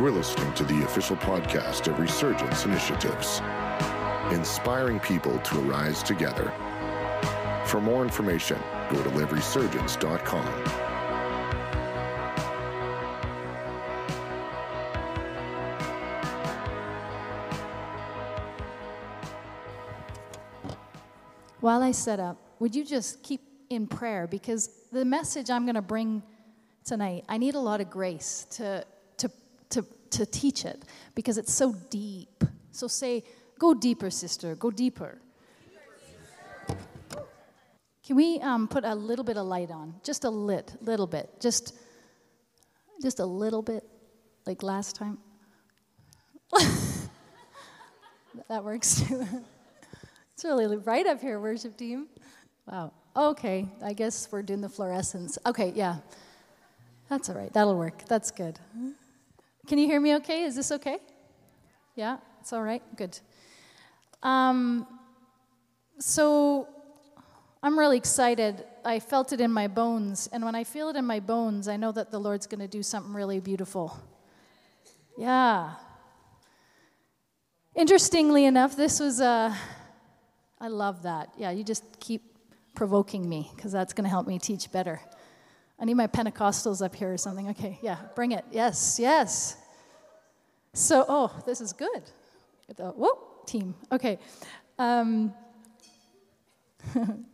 You are listening to the official podcast of Resurgence Initiatives, inspiring people to arise together. For more information, go to liveresurgence.com. While I set up, would you just keep in prayer? Because the message I'm going to bring tonight, I need a lot of grace to, to, teach it because it's so deep. So say, go deeper, sister, go deeper. Can we um, put a little bit of light on? Just a lit, little bit. Just, just a little bit, like last time. that works too. It's really bright up here, worship team. Wow. Okay, I guess we're doing the fluorescence. Okay, yeah. That's all right. That'll work. That's good. Can you hear me okay? Is this okay? Yeah, it's all right. Good. Um, so I'm really excited. I felt it in my bones. And when I feel it in my bones, I know that the Lord's going to do something really beautiful. Yeah. Interestingly enough, this was a. I love that. Yeah, you just keep provoking me because that's going to help me teach better. I need my Pentecostals up here or something. Okay, yeah, bring it. Yes, yes. So, oh, this is good. The, whoa, team. Okay. Um,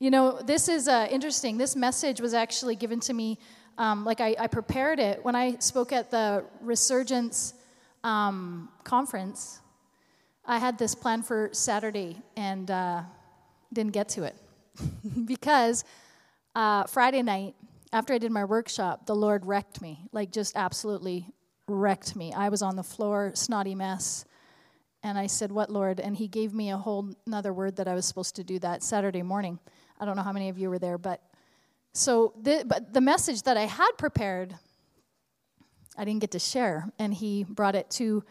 you know, this is uh, interesting. This message was actually given to me, um, like I, I, prepared it when I spoke at the Resurgence um, conference I had this plan for Saturday and uh, didn't get to it because uh, Friday night, after I did my workshop, the Lord wrecked me, like just absolutely wrecked me. I was on the floor, snotty mess. And I said, What, Lord? And He gave me a whole another word that I was supposed to do that Saturday morning. I don't know how many of you were there, but so the, but the message that I had prepared, I didn't get to share. And He brought it to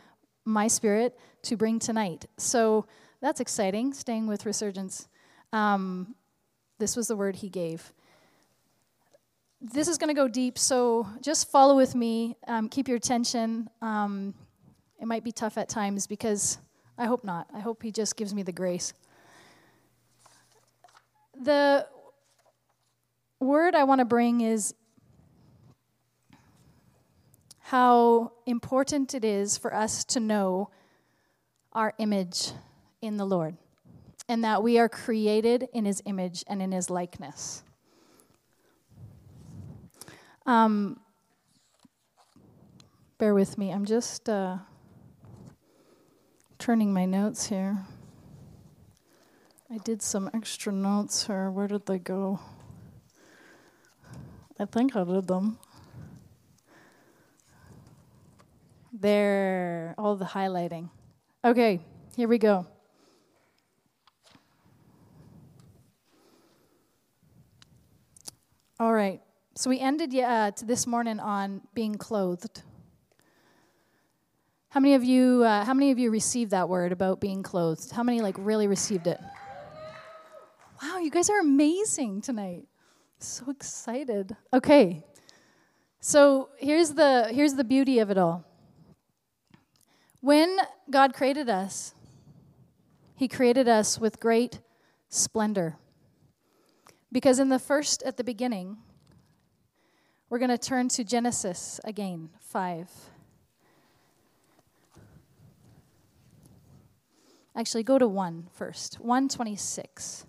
my spirit to bring tonight. So that's exciting, staying with Resurgence. Um, this was the word he gave. This is going to go deep, so just follow with me. Um, keep your attention. Um, it might be tough at times because I hope not. I hope he just gives me the grace. The word I want to bring is how important it is for us to know our image in the Lord and that we are created in his image and in his likeness. Um, bear with me, I'm just uh, turning my notes here. I did some extra notes here. Where did they go? I think I did them. There, all the highlighting. Okay, here we go. All right. So we ended uh, this morning on being clothed. How many of you? Uh, how many of you received that word about being clothed? How many like really received it? Wow, you guys are amazing tonight. So excited. Okay. So here's the here's the beauty of it all. When God created us, He created us with great splendor. Because in the first, at the beginning, we're going to turn to Genesis again, 5. Actually, go to 1 first. 126.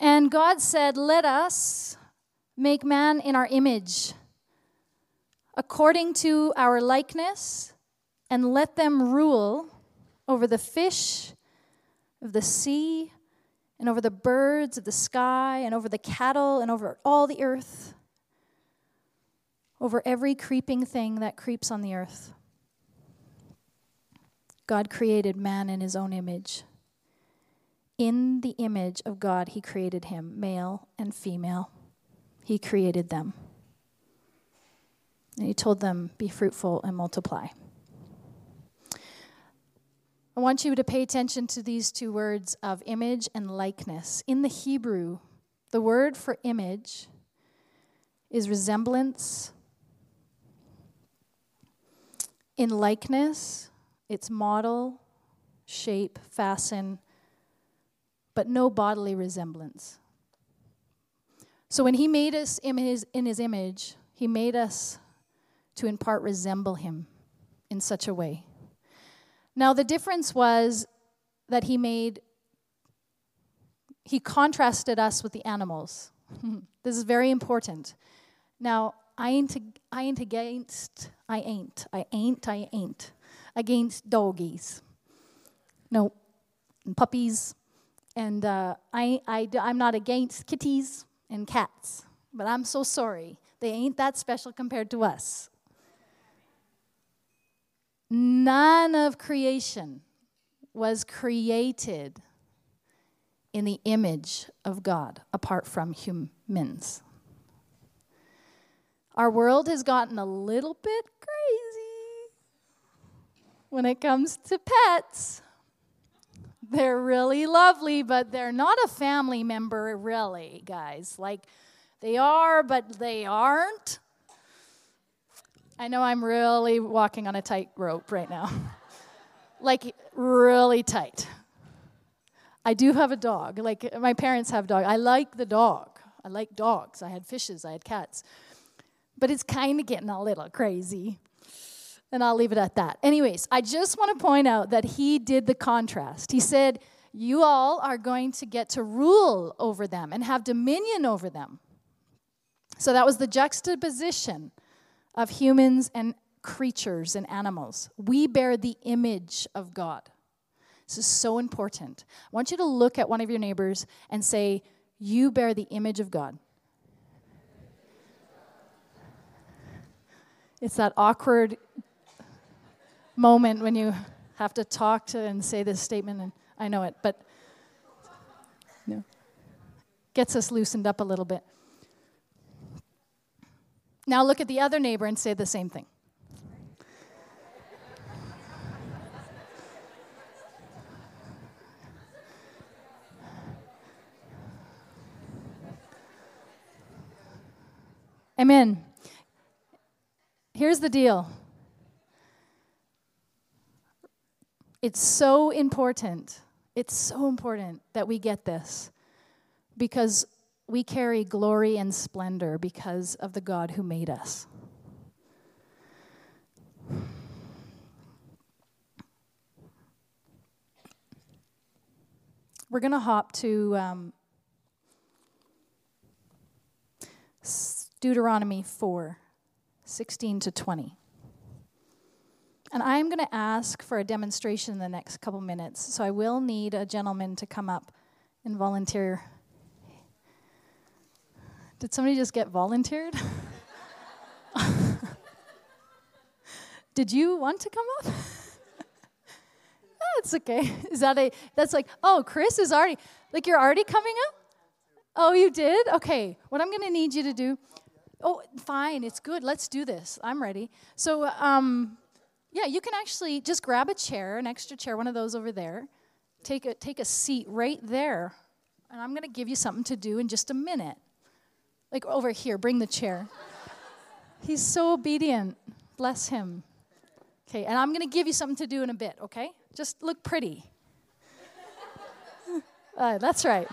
And God said, Let us make man in our image according to our likeness, and let them rule over the fish of the sea, and over the birds of the sky, and over the cattle, and over all the earth, over every creeping thing that creeps on the earth. God created man in his own image. In the image of God, he created him, male and female. He created them. And he told them, Be fruitful and multiply. I want you to pay attention to these two words of image and likeness. In the Hebrew, the word for image is resemblance in likeness, its model, shape, fasten, but no bodily resemblance. So when he made us in his, in his image, he made us to in part resemble him in such a way. Now, the difference was that he made, he contrasted us with the animals. this is very important. Now, I ain't, I ain't against, I ain't, I ain't, I ain't against doggies. No, and puppies. And uh, I, I, I'm not against kitties and cats, but I'm so sorry. They ain't that special compared to us. None of creation was created in the image of God apart from humans. Our world has gotten a little bit crazy when it comes to pets. They're really lovely, but they're not a family member, really, guys. Like, they are, but they aren't. I know I'm really walking on a tight rope right now. like, really tight. I do have a dog. Like, my parents have dog. I like the dog. I like dogs. I had fishes, I had cats. But it's kind of getting a little crazy. And I'll leave it at that. Anyways, I just want to point out that he did the contrast. He said, You all are going to get to rule over them and have dominion over them. So that was the juxtaposition of humans and creatures and animals. We bear the image of God. This is so important. I want you to look at one of your neighbors and say, You bear the image of God. It's that awkward moment when you have to talk to and say this statement, and I know it, but you know, gets us loosened up a little bit. Now look at the other neighbor and say the same thing. Amen. Here's the deal it's so important, it's so important that we get this because we carry glory and splendor because of the God who made us. We're going to hop to um, Deuteronomy 4. 16 to 20. And I'm going to ask for a demonstration in the next couple minutes, so I will need a gentleman to come up and volunteer. Did somebody just get volunteered? Did you want to come up? that's okay. Is that a that's like, oh, Chris is already like you're already coming up? Oh, you did? Okay. What I'm to need you to do Oh, fine, it's good. Let's do this. I'm ready. So, um, yeah, you can actually just grab a chair, an extra chair, one of those over there. Take a take a seat right there, and I'm to give you something to do in just a minute. Like over here, bring the chair. He's so obedient. Bless him. Okay, and I'm going to give you something to do in a bit. Okay, just look pretty. uh, that's right.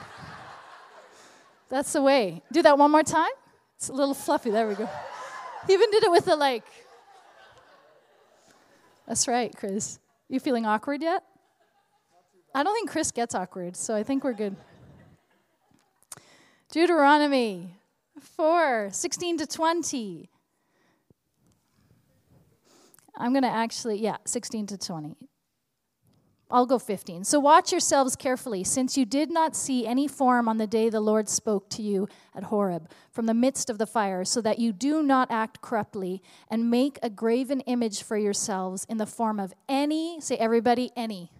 That's the way. Do that one more time. It's a little fluffy. There we go. He even did it with the like. That's right, Chris. You feeling awkward yet? I don't think Chris gets awkward, so I think we're good. Deuteronomy 4 16 to 20. I'm going to actually, yeah, 16 to 20. I'll go 15. So watch yourselves carefully, since you did not see any form on the day the Lord spoke to you at Horeb from the midst of the fire, so that you do not act corruptly and make a graven image for yourselves in the form of any, say everybody, any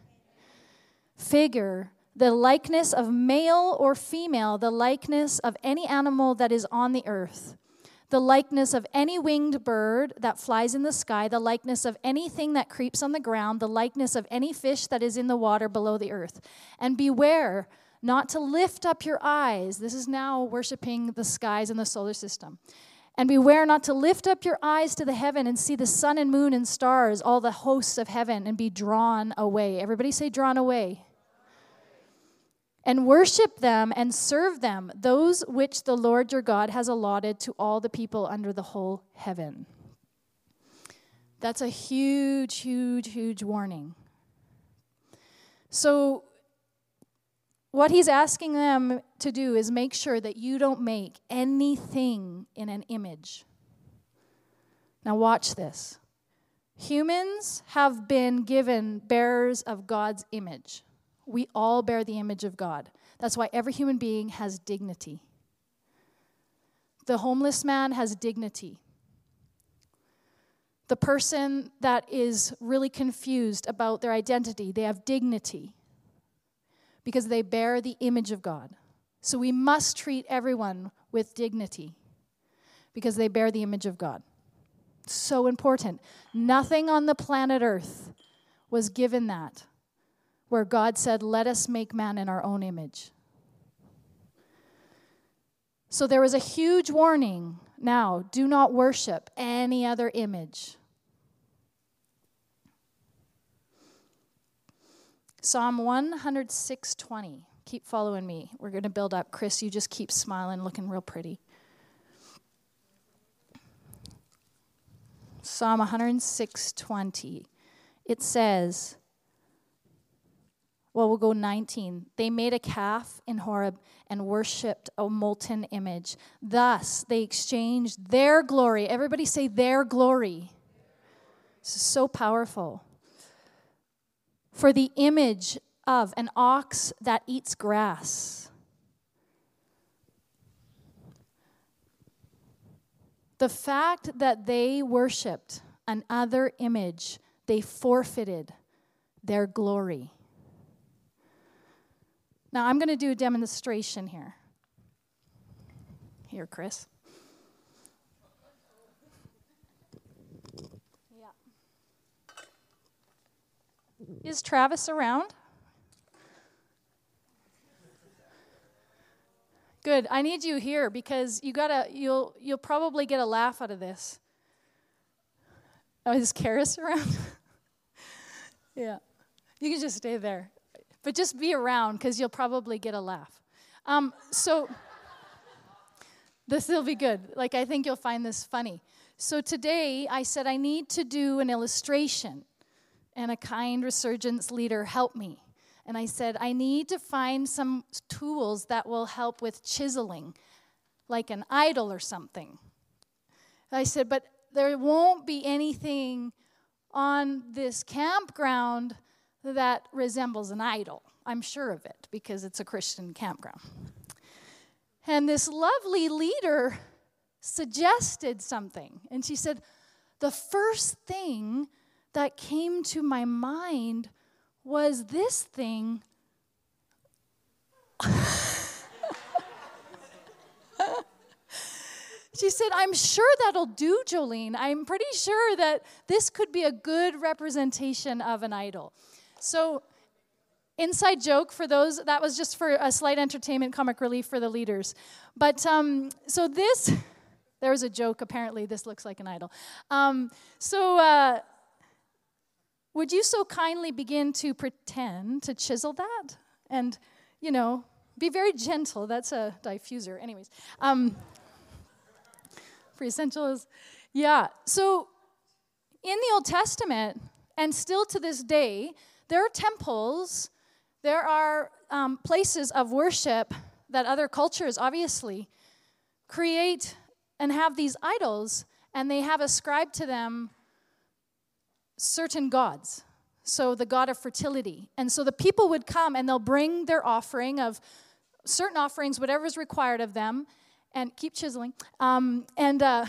figure, the likeness of male or female, the likeness of any animal that is on the earth the likeness of any winged bird that flies in the sky, the likeness of anything that creeps on the ground, the likeness of any fish that is in the water below the earth. And beware not to lift up your eyes. This is now worshiping the skies and the solar system. And beware not to lift up your eyes to the heaven and see the sun and moon and stars, all the hosts of heaven, and be drawn away. Everybody say, drawn away. And worship them and serve them, those which the Lord your God has allotted to all the people under the whole heaven. That's a huge, huge, huge warning. So, what he's asking them to do is make sure that you don't make anything in an image. Now, watch this. Humans have been given bearers of God's image. We all bear the image of God. That's why every human being has dignity. The homeless man has dignity. The person that is really confused about their identity, they have dignity because they bear the image of God. So we must treat everyone with dignity because they bear the image of God. So important. Nothing on the planet Earth was given that, where God said, Let us make man in our own image. So there was a huge warning now do not worship any other image. Psalm 106:20. Keep following me. We're going to build up. Chris, you just keep smiling, looking real pretty. Psalm 106:20. It says, well, we'll go 19. They made a calf in Horeb and worshiped a molten image. Thus, they exchanged their glory. Everybody say their glory. This is so powerful for the image of an ox that eats grass. The fact that they worshiped another image, they forfeited their glory. Now, I'm going to do a demonstration here. Here, Chris. Yeah. Is Travis around? Good. I need you here because you gotta you'll you'll probably get a laugh out of this. Oh, is Karis around? yeah. You can just stay there. But just be around because you'll probably get a laugh. Um, so this will be good. Like I think you'll find this funny. So today I said I need to do an illustration and a kind resurgence leader helped me. And I said, I need to find some tools that will help with chiseling, like an idol or something. I said, but there won't be anything on this campground that resembles an idol. I'm sure of it because it's a Christian campground. And this lovely leader suggested something. And she said, The first thing that came to my mind was this thing. she said, I'm sure that'll do, Jolene. I'm pretty sure that this could be a good representation of an idol. So, inside joke for those, that was just for a slight entertainment, comic relief for the leaders. But um, so this, there was a joke, apparently, this looks like an idol. Um, so, uh, would you so kindly begin to pretend to chisel that? And, you know, be very gentle. That's a diffuser. Anyways, um, for essentials. Yeah. So in the Old Testament, and still to this day, there are temples, there are um, places of worship that other cultures obviously create and have these idols, and they have ascribed to them certain gods. So, the god of fertility. And so the people would come and they'll bring their offering of certain offerings, whatever is required of them, and keep chiseling. Um, and uh,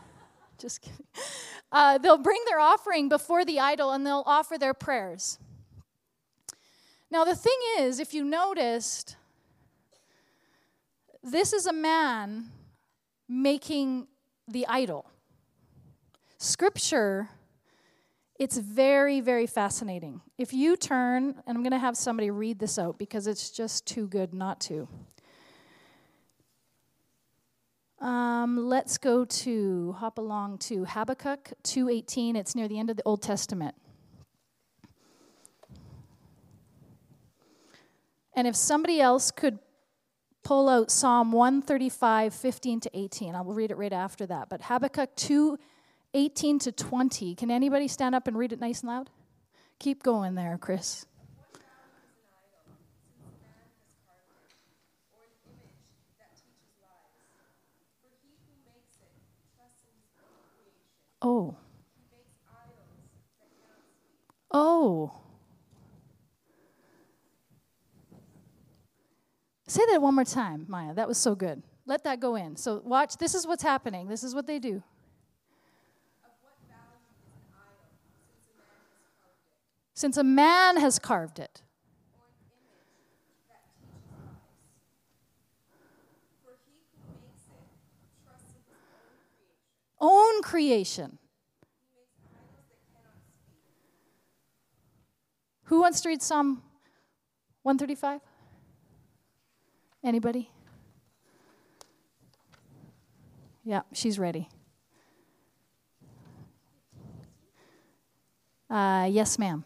just kidding. Uh, they'll bring their offering before the idol and they'll offer their prayers. Now, the thing is, if you noticed, this is a man making the idol. Scripture it's very, very fascinating. If you turn, and I'm going to have somebody read this out because it's just too good not to. Um, let's go to hop along to Habakkuk 2:18. It's near the end of the Old Testament. And if somebody else could pull out Psalm 135, 15 to 18, I will read it right after that. But Habakkuk 2, 18 to 20. Can anybody stand up and read it nice and loud? Keep going there, Chris. Oh. Oh. Say that one more time, Maya. That was so good. Let that go in. So, watch. This is what's happening. This is what they do. Since a man has carved it. Own creation. Who wants to read Psalm 135? Anybody? Yeah, she's ready. Uh, yes, ma'am.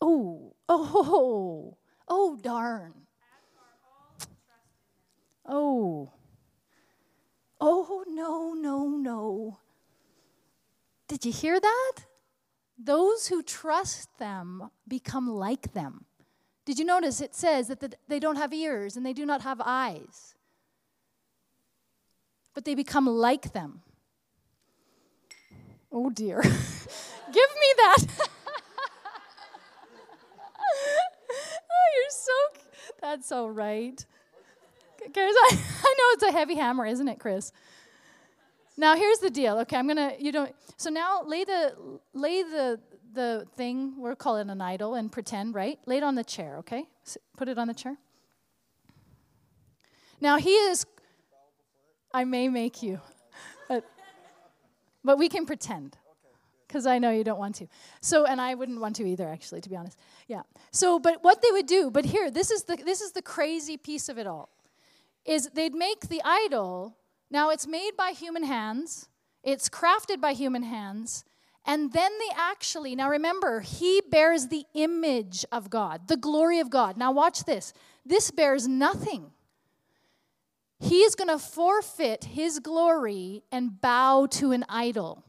Oh, oh, oh, darn. Oh. Oh, no, no, no. Did you hear that? Those who trust them become like them. Did you notice it says that they don't have ears and they do not have eyes, but they become like them? Oh dear. Give me that. oh, you're so, that's so right. Chris, I, I know it's a heavy hammer, isn't it, Chris? Now here's the deal. Okay, I'm gonna you don't. So now lay the lay the the thing. We're calling an idol and pretend, right? Lay it on the chair. Okay, put it on the chair. Now he is. I may make you, but but we can pretend because I know you don't want to. So, and I wouldn't want to either, actually, to be honest. Yeah. So, but what they would do, but here, this is the this is the crazy piece of it all is they'd make the idol. Now it's made by human hands, it's crafted by human hands, and then they actually, now remember, he bears the image of God, the glory of God. Now watch this. This bears nothing. He is going to forfeit his glory and bow to an idol.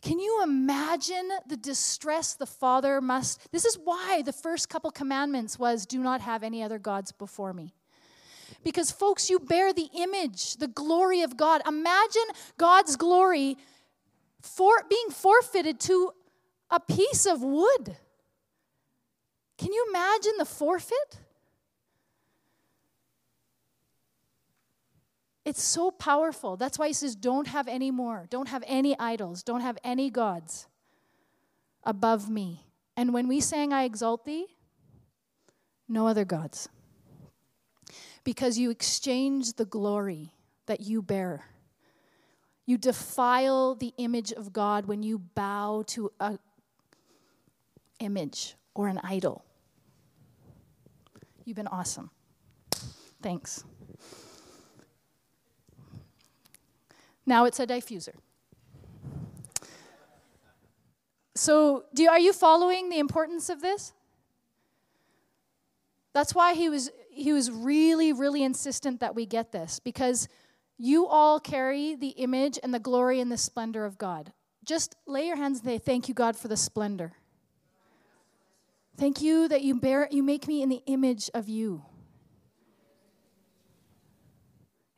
Can you imagine the distress the father must? This is why the first couple commandments was do not have any other gods before me. Because, folks, you bear the image, the glory of God. Imagine God's glory for being forfeited to a piece of wood. Can you imagine the forfeit? It's so powerful. That's why he says, don't have any more. Don't have any idols. Don't have any gods above me. And when we sang, I exalt thee, no other gods because you exchange the glory that you bear. You defile the image of God when you bow to a image or an idol. You've been awesome. Thanks. Now it's a diffuser. So, do, are you following the importance of this? That's why he was he was really, really insistent that we get this because you all carry the image and the glory and the splendor of God. Just lay your hands and say, Thank you, God, for the splendor. Thank you that you bear you make me in the image of you.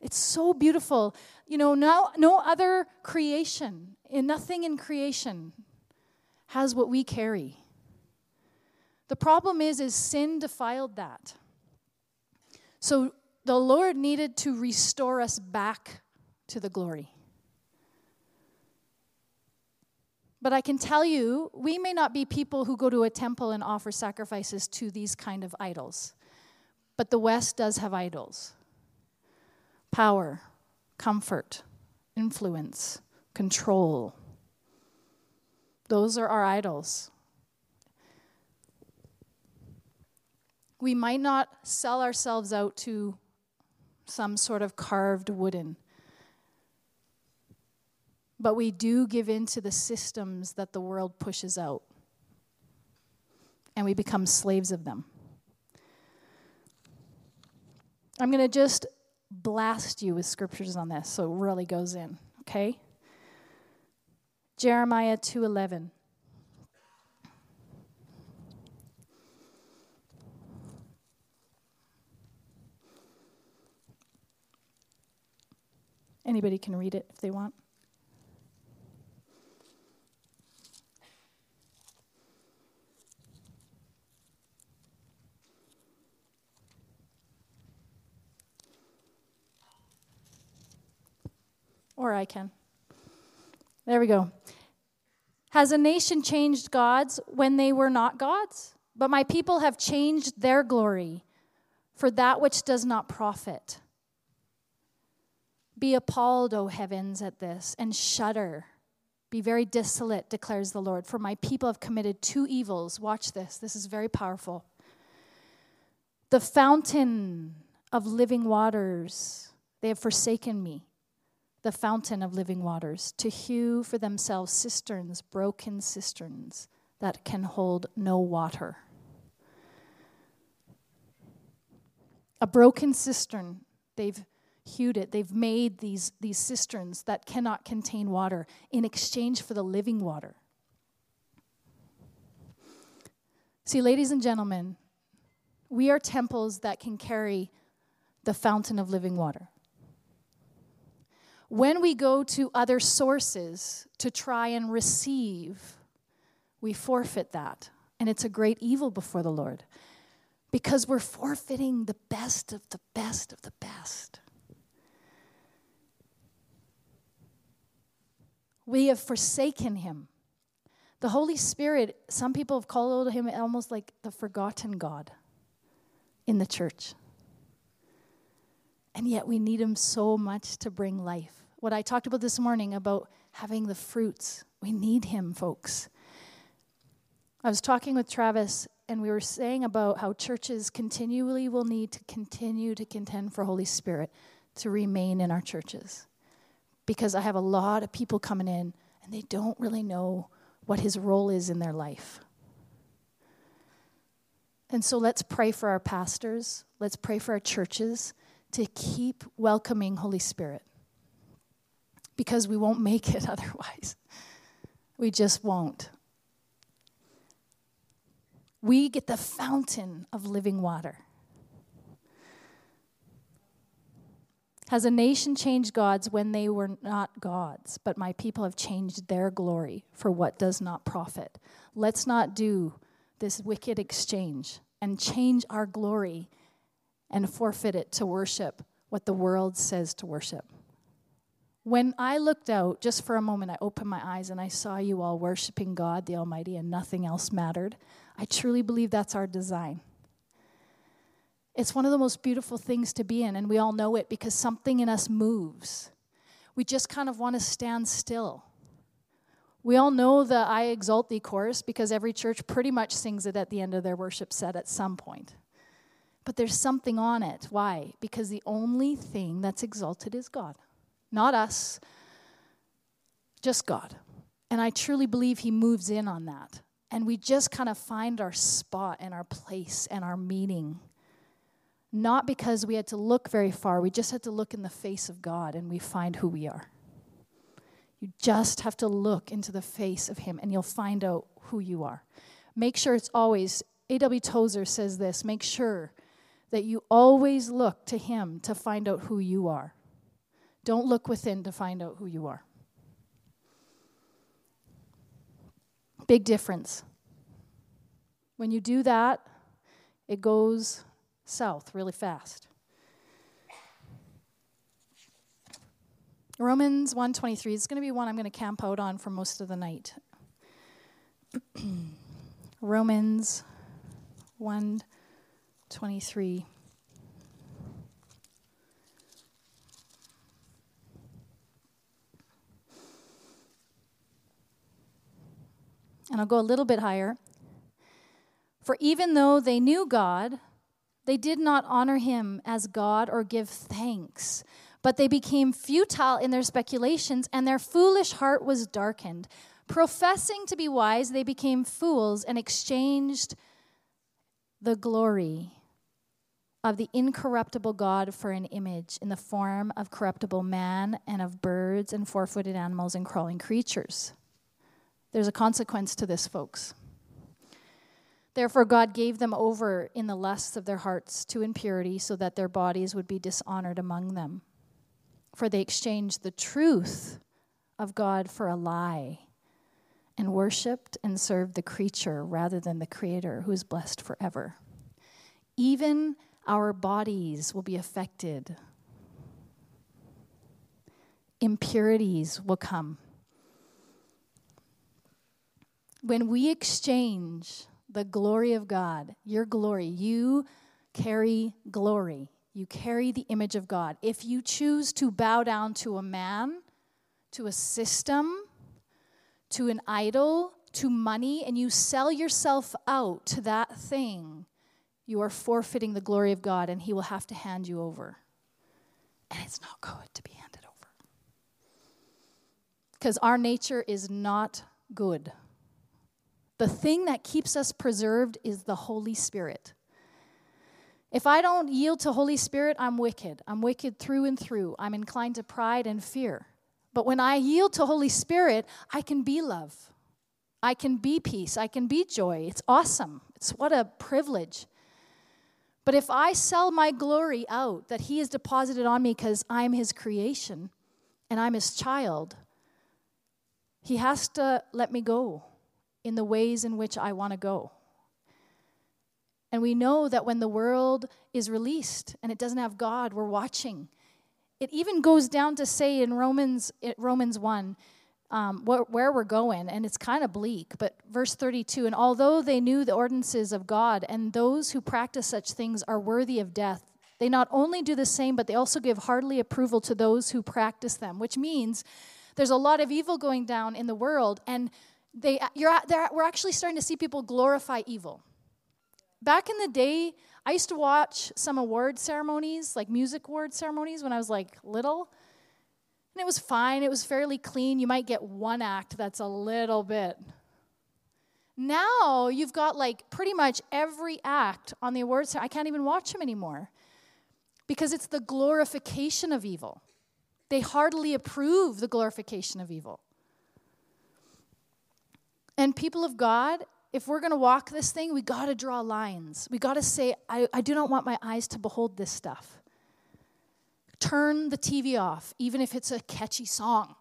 It's so beautiful. You know, no, no other creation, in nothing in creation has what we carry. The problem is, is sin defiled that. So the Lord needed to restore us back to the glory. But I can tell you, we may not be people who go to a temple and offer sacrifices to these kind of idols. But the West does have idols. power, comfort, influence, control. Those are our idols. We might not sell ourselves out to some sort of carved wooden, but we do give in to the systems that the world pushes out, and we become slaves of them. I'm going to just blast you with scriptures on this so it really goes in, okay? Jeremiah 2:11 Anybody can read it if they want. Or I can. There we go. Has a nation changed gods when they were not gods? But my people have changed their glory for that which does not profit. Be appalled, O heavens, at this, and shudder. Be very desolate, declares the Lord, for my people have committed two evils. Watch this, this is very powerful. The fountain of living waters, they have forsaken me, the fountain of living waters, to hew for themselves cisterns, broken cisterns that can hold no water. A broken cistern, they've hewed it. They've made these, these cisterns that cannot contain water in exchange for the living water. See, ladies and gentlemen, we are temples that can carry the fountain of living water. When we go to other sources to try and receive, we forfeit that. And it's a great evil before the Lord because we're forfeiting the best of the best of the best. We have forsaken him. The Holy Spirit, some people have called him almost like the forgotten God in the church. And yet we need him so much to bring life. What I talked about this morning about having the fruits, we need him, folks. I was talking with Travis, and we were saying about how churches continually will need to continue to contend for Holy Spirit to remain in our churches because I have a lot of people coming in and they don't really know what his role is in their life. And so let's pray for our pastors, let's pray for our churches to keep welcoming Holy Spirit because we won't make it otherwise. We just won't. We get the fountain of living water. Has a nation changed gods when they were not gods? But my people have changed their glory for what does not profit. Let's not do this wicked exchange and change our glory and forfeit it to worship what the world says to worship. When I looked out, just for a moment, I opened my eyes and I saw you all worshiping God, the Almighty, and nothing else mattered. I truly believe that's our design. It's one of the most beautiful things to be in, and we all know it because something in us moves. We just kind of want to stand still. We all know the I Exalt Thee chorus because every church pretty much sings it at the end of their worship set at some point. But there's something on it. Why? Because the only thing that's exalted is God, not us, just God. And I truly believe He moves in on that. And we just kind of find our spot and our place and our meaning not because we had to look very far, we just had to look in the face of God and we find who we are. You just have to look into the face of Him and you'll find out who you are. Make sure it's always, A.W. Tozer says this make sure that you always look to Him to find out who you are. Don't look within to find out who you are. Big difference. When you do that, it goes south really fast. Romans 123 is going to be one I'm going to camp out on for most of the night. Romans 123 And I'll go a little bit higher. For even though they knew God, they did not honor him as God or give thanks, but they became futile in their speculations, and their foolish heart was darkened. Professing to be wise, they became fools and exchanged the glory of the incorruptible God for an image in the form of corruptible man and of birds and four footed animals and crawling creatures. There's a consequence to this, folks. Therefore, God gave them over in the lusts of their hearts to impurity so that their bodies would be dishonored among them. For they exchanged the truth of God for a lie and worshiped and served the creature rather than the Creator who is blessed forever. Even our bodies will be affected. Impurities will come. When we exchange the glory of God, your glory, you carry glory. You carry the image of God. If you choose to bow down to a man, to a system, to an idol, to money, and you sell yourself out to that thing, you are forfeiting the glory of God and He will have to hand you over. And it's not good to be handed over. Because our nature is not good. The thing that keeps us preserved is the Holy Spirit. If I don't yield to Holy Spirit, I'm wicked. I'm wicked through and through. I'm inclined to pride and fear. But when I yield to Holy Spirit, I can be love. I can be peace. I can be joy. It's awesome. It's what a privilege. But if I sell my glory out that He has deposited on me because I'm His creation and I'm His child, He has to let me go in the ways in which I want to go. And we know that when the world is released and it doesn't have God, we're watching. It even goes down to say in Romans, Romans 1, um, where, where we're going, and it's kind of bleak. But verse 32 And although they knew the ordinances of God, and those who practice such things are worthy of death, they not only do the same, but they also give heartily approval to those who practice them, which means there's a lot of evil going down in the world, and they, uh, you're, we're actually starting to see people glorify evil. Back in the day, I used to watch some award ceremonies, like music award ceremonies, when I was like little. And it was fine, it was fairly clean. You might get one act that's a little bit. Now you've got like pretty much every act on the awards. I can't even watch them anymore because it's the glorification of evil. They heartily approve the glorification of evil. And people of God, if we're going to walk this thing, we got to draw lines. We got to say, I, I do not want my eyes to behold this stuff. Turn the TV off, even if it's a catchy song.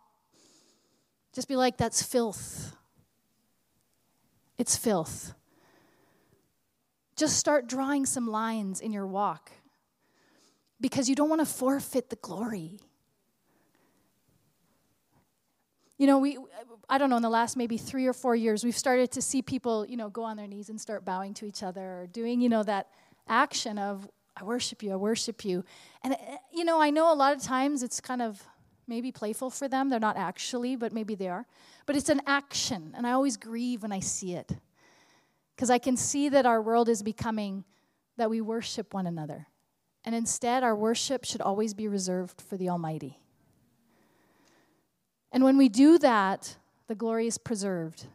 Just be like, that's filth. It's filth. Just start drawing some lines in your walk because you don't want to forfeit the glory. You know, we, I don't know, in the last maybe three or four years, we've started to see people, you know, go on their knees and start bowing to each other or doing, you know, that action of I worship you, I worship you. And, uh, you know, I know a lot of times it's kind of maybe playful for them. They're not actually, but maybe they are. But it's an action, and I always grieve when I see it. Because I can see that our world is becoming that we worship one another. And instead, our worship should always be reserved for the Almighty. And when we do that, the glory is preserved.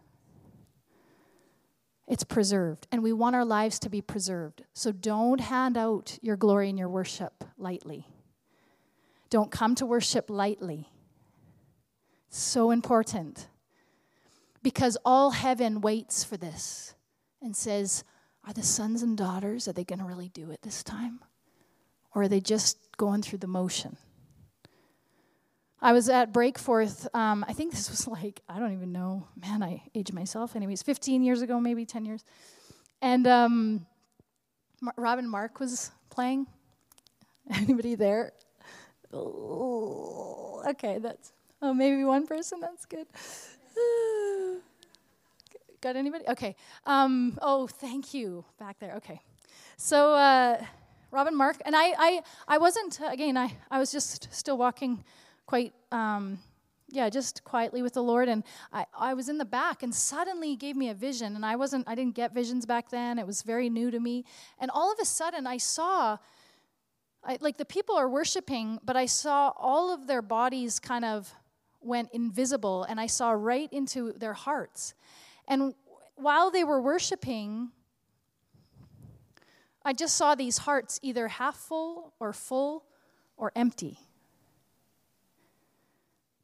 It's preserved, and we want our lives to be preserved. So don't hand out your glory and your worship lightly. Don't come to worship lightly. So important. Because all heaven waits for this and says, Are the sons and daughters, are they going to really do it this time? Or are they just going through the motion? I was at Breakforth. Um, I think this was like, I don't even know. Man, I age myself. Anyways, 15 years ago, maybe 10 years. And um, Mar- Robin Mark was playing. Anybody there? Oh, okay, that's, oh, maybe one person. That's good. Got anybody? Okay. Um, oh, thank you back there. Okay. So, uh, Robin Mark, and I, I, I wasn't, again, I, I was just still walking quite, um, yeah, just quietly with the Lord. And I, I was in the back, and suddenly he gave me a vision. And I wasn't, I didn't get visions back then. It was very new to me. And all of a sudden, I saw, I, like the people are worshiping, but I saw all of their bodies kind of went invisible, and I saw right into their hearts. And while they were worshiping, I just saw these hearts either half full or full or empty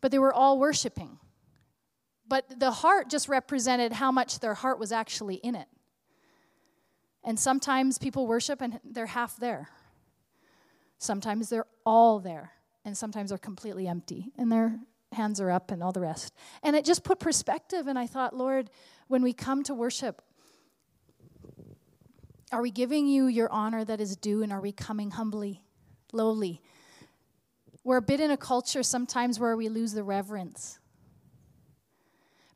but they were all worshiping. But the heart just represented how much their heart was actually in it. And sometimes people worship and they're half there. Sometimes they're all there. And sometimes they're completely empty and their hands are up and all the rest. And it just put perspective. And I thought, Lord, when we come to worship, are we giving you your honor that is due and are we coming humbly, lowly? We're a bit in a culture sometimes where we lose the reverence.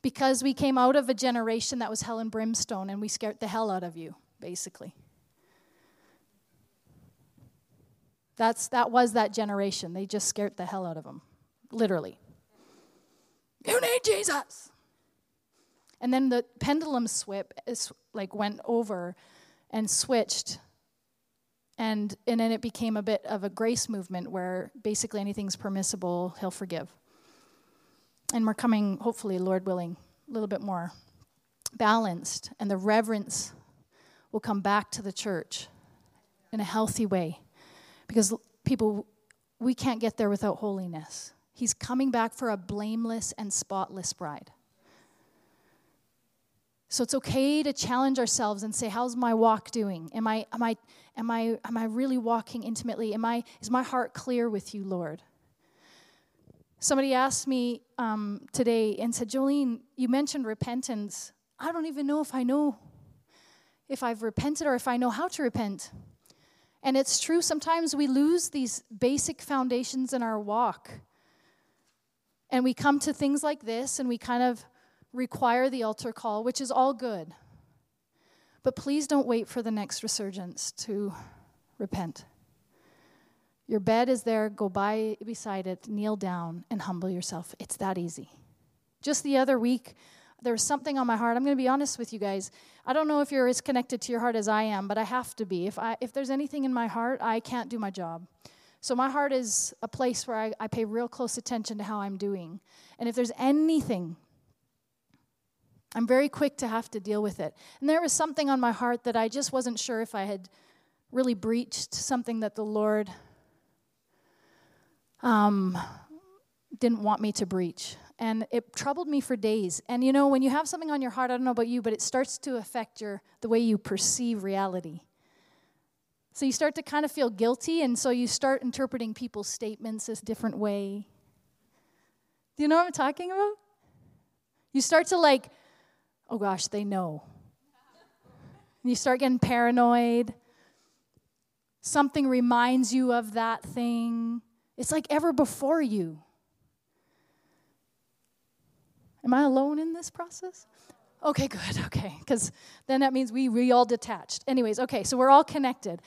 Because we came out of a generation that was hell and brimstone and we scared the hell out of you, basically. That's, that was that generation. They just scared the hell out of them, literally. You need Jesus. And then the pendulum swip is like went over and switched and, and then it became a bit of a grace movement where basically anything's permissible, he'll forgive. And we're coming, hopefully, Lord willing, a little bit more balanced, and the reverence will come back to the church in a healthy way. Because people, we can't get there without holiness. He's coming back for a blameless and spotless bride. So it's okay to challenge ourselves and say, how's my walk doing? Am I am I am I am I really walking intimately? Am I is my heart clear with you, Lord? Somebody asked me um, today and said, Jolene, you mentioned repentance. I don't even know if I know if I've repented or if I know how to repent. And it's true, sometimes we lose these basic foundations in our walk. And we come to things like this and we kind of require the altar call, which is all good. But please don't wait for the next resurgence to repent. Your bed is there, go by beside it, kneel down, and humble yourself. It's that easy. Just the other week, there was something on my heart. I'm going to be honest with you guys. I don't know if you're as connected to your heart as I am, but I have to be. If, I, if there's anything in my heart, I can't do my job. So my heart is a place where I, I pay real close attention to how I'm doing. And if there's anything I'm very quick to have to deal with it. And there was something on my heart that I just wasn't sure if I had really breached something that the Lord um, didn't want me to breach. And it troubled me for days. And you know, when you have something on your heart, I don't know about you, but it starts to affect your the way you perceive reality. So you start to kind of feel guilty, and so you start interpreting people's statements this different way. Do you know what I'm talking about? You start to like oh gosh, they know. And you start getting paranoid. Something reminds you of that thing. It's like ever before you. Am I alone in this process? Okay, good. Okay, because then that means we we all detached. Anyways, okay, so we're all connected.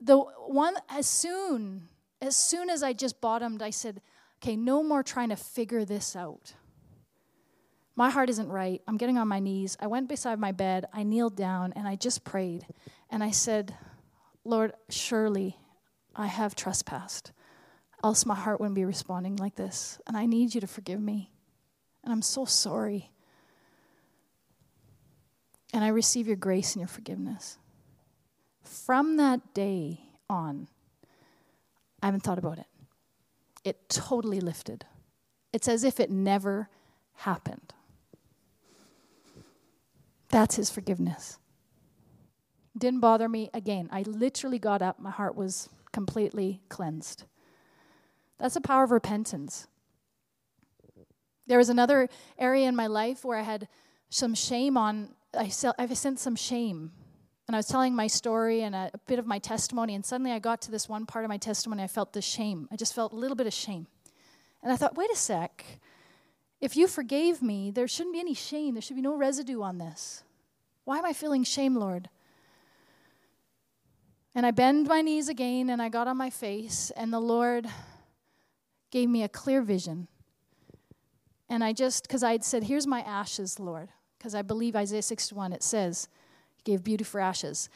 The one as soon as soon as I just bottomed, I said, okay, no more trying to figure this out. My heart isn't right. I'm getting on my knees. I went beside my bed. I kneeled down and I just prayed. And I said, Lord, surely I have trespassed. Else my heart wouldn't be responding like this. And I need you to forgive me. And I'm so sorry. And I receive your grace and your forgiveness. From that day on, I haven't thought about it. It totally lifted. It's as if it never happened. That's his forgiveness. Didn't bother me again. I literally got up, my heart was completely cleansed. That's the power of repentance. There was another area in my life where I had some shame on, I, I sensed some shame. And I was telling my story and a, a bit of my testimony, and suddenly I got to this one part of my testimony, I felt the shame. I just felt a little bit of shame. And I thought, wait a sec. If you forgave me, there shouldn't be any shame. There should be no residue on this. Why am I feeling shame, Lord? And I bend my knees again and I got on my face, and the Lord gave me a clear vision. And I just, because I had said, Here's my ashes, Lord. Because I believe Isaiah 61, it says, He gave beauty for ashes.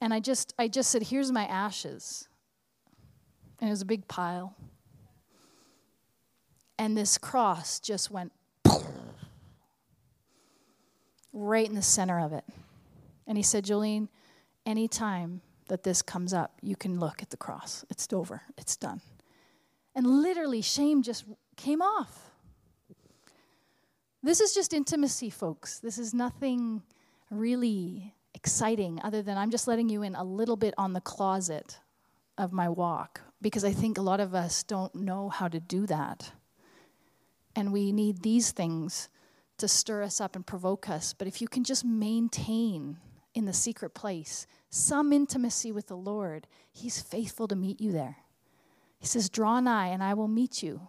And I just, I just said, Here's my ashes. And it was a big pile. And this cross just went right in the center of it. And he said, Jolene, anytime that this comes up, you can look at the cross. It's over, it's done. And literally, shame just came off. This is just intimacy, folks. This is nothing really exciting other than I'm just letting you in a little bit on the closet of my walk because I think a lot of us don't know how to do that. And we need these things to stir us up and provoke us. But if you can just maintain in the secret place some intimacy with the Lord, He's faithful to meet you there. He says, Draw nigh, and I will meet you.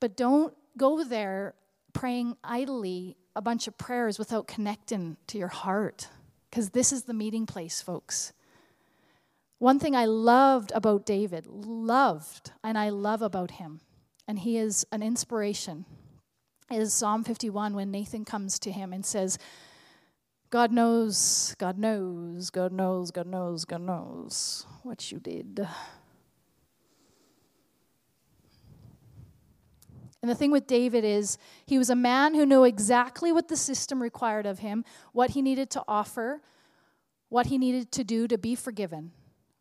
But don't go there praying idly a bunch of prayers without connecting to your heart, because this is the meeting place, folks. One thing I loved about David, loved, and I love about him, and he is an inspiration is Psalm 51 when Nathan comes to him and says, God knows, God knows, God knows, God knows, God knows what you did. And the thing with David is, he was a man who knew exactly what the system required of him, what he needed to offer, what he needed to do to be forgiven.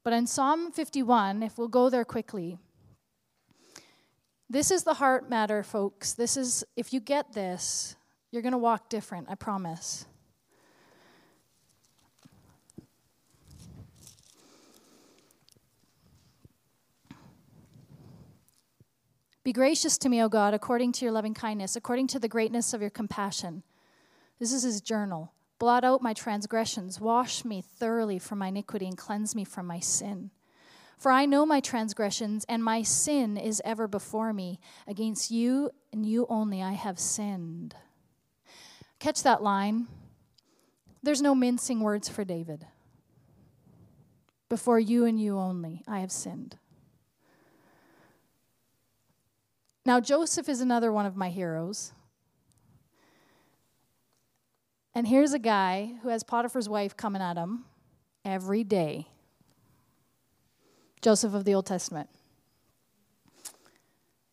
But in Psalm 51, if we'll go there quickly, this is the heart matter, folks. This is, if you get this, you're going to walk different, I promise. Be gracious to me, O God, according to your loving kindness, according to the greatness of your compassion. This is his journal. Blot out my transgressions, wash me thoroughly from my iniquity, and cleanse me from my sin. For I know my transgressions, and my sin is ever before me. Against you and you only I have sinned. Catch that line. There's no mincing words for David. Before you and you only I have sinned. Now, Joseph is another one of my heroes. And here's a guy who has Potiphar's wife coming at him every day Joseph of the Old Testament.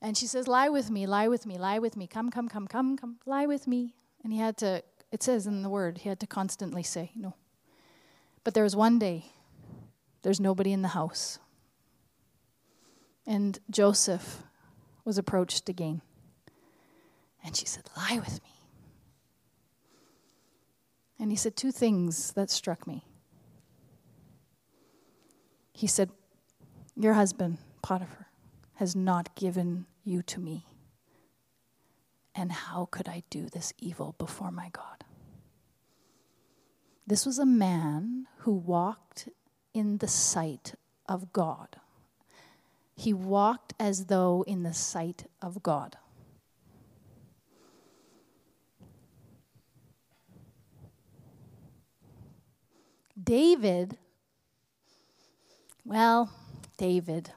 And she says, Lie with me, lie with me, lie with me, come, come, come, come, come, lie with me. And he had to, it says in the word, he had to constantly say, No. But there was one day, there's nobody in the house. And Joseph was approached again. And she said, Lie with me. And he said two things that struck me. He said, your husband, Potiphar, has not given you to me. And how could I do this evil before my God? This was a man who walked in the sight of God. He walked as though in the sight of God. David, well, David.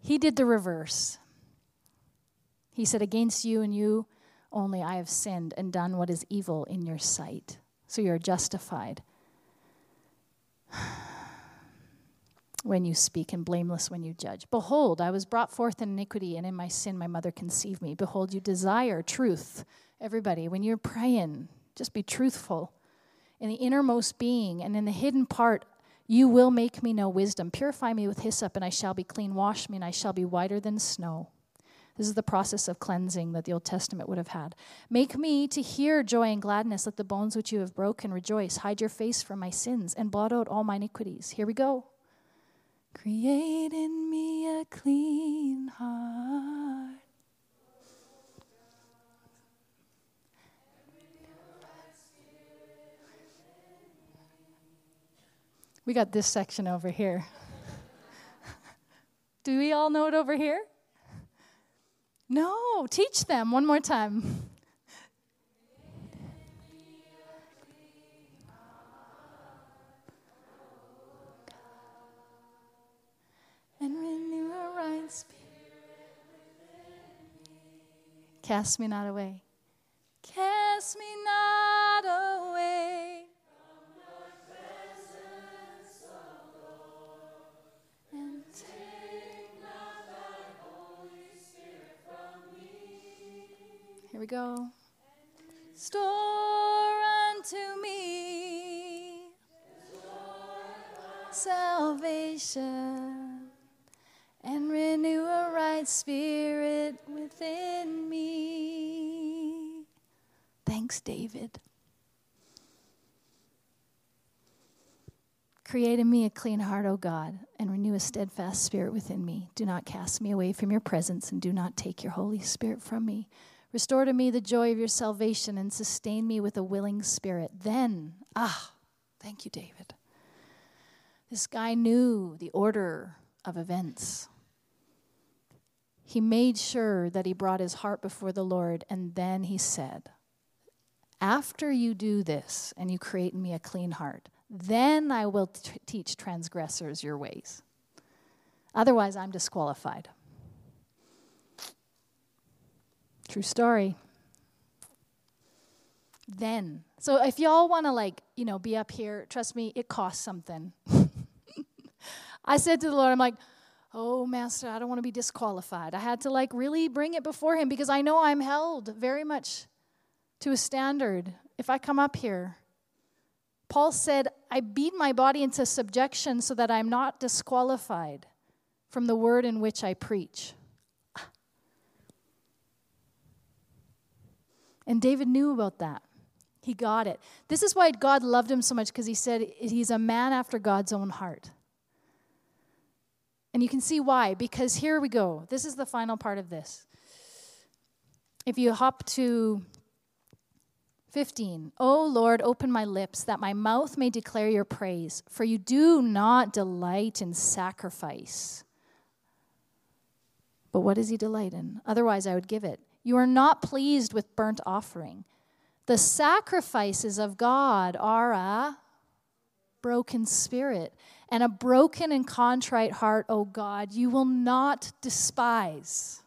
He did the reverse. He said, Against you and you only I have sinned and done what is evil in your sight. So you're justified when you speak and blameless when you judge. Behold, I was brought forth in iniquity, and in my sin my mother conceived me. Behold, you desire truth. Everybody, when you're praying, just be truthful in the innermost being and in the hidden part you will make me know wisdom. Purify me with hyssop, and I shall be clean. Wash me, and I shall be whiter than snow. This is the process of cleansing that the Old Testament would have had. Make me to hear joy and gladness. Let the bones which you have broken rejoice. Hide your face from my sins and blot out all my iniquities. Here we go. Create in me a clean heart We got this section over here. Do we all know it over here? No, teach them one more time. and renew a right spirit within me. Cast me not away. Create in me a clean heart, O God, and renew a steadfast spirit within me. Do not cast me away from your presence, and do not take your Holy Spirit from me. Restore to me the joy of your salvation, and sustain me with a willing spirit. Then, ah, thank you, David. This guy knew the order of events. He made sure that he brought his heart before the Lord, and then he said, After you do this and you create in me a clean heart, then I will t- teach transgressors your ways. Otherwise, I'm disqualified. True story. Then. So if y'all want to like, you know, be up here, trust me, it costs something. I said to the Lord, I'm like, oh, Master, I don't want to be disqualified. I had to like really bring it before Him because I know I'm held very much to a standard if I come up here. Paul said, I beat my body into subjection so that I'm not disqualified from the word in which I preach. And David knew about that. He got it. This is why God loved him so much because he said he's a man after God's own heart. And you can see why, because here we go. This is the final part of this. If you hop to 15, O Lord, open my lips that my mouth may declare your praise, for you do not delight in sacrifice. But what does he delight in? Otherwise, I would give it. You are not pleased with burnt offering. The sacrifices of God are a broken spirit and a broken and contrite heart, O God, you will not despise.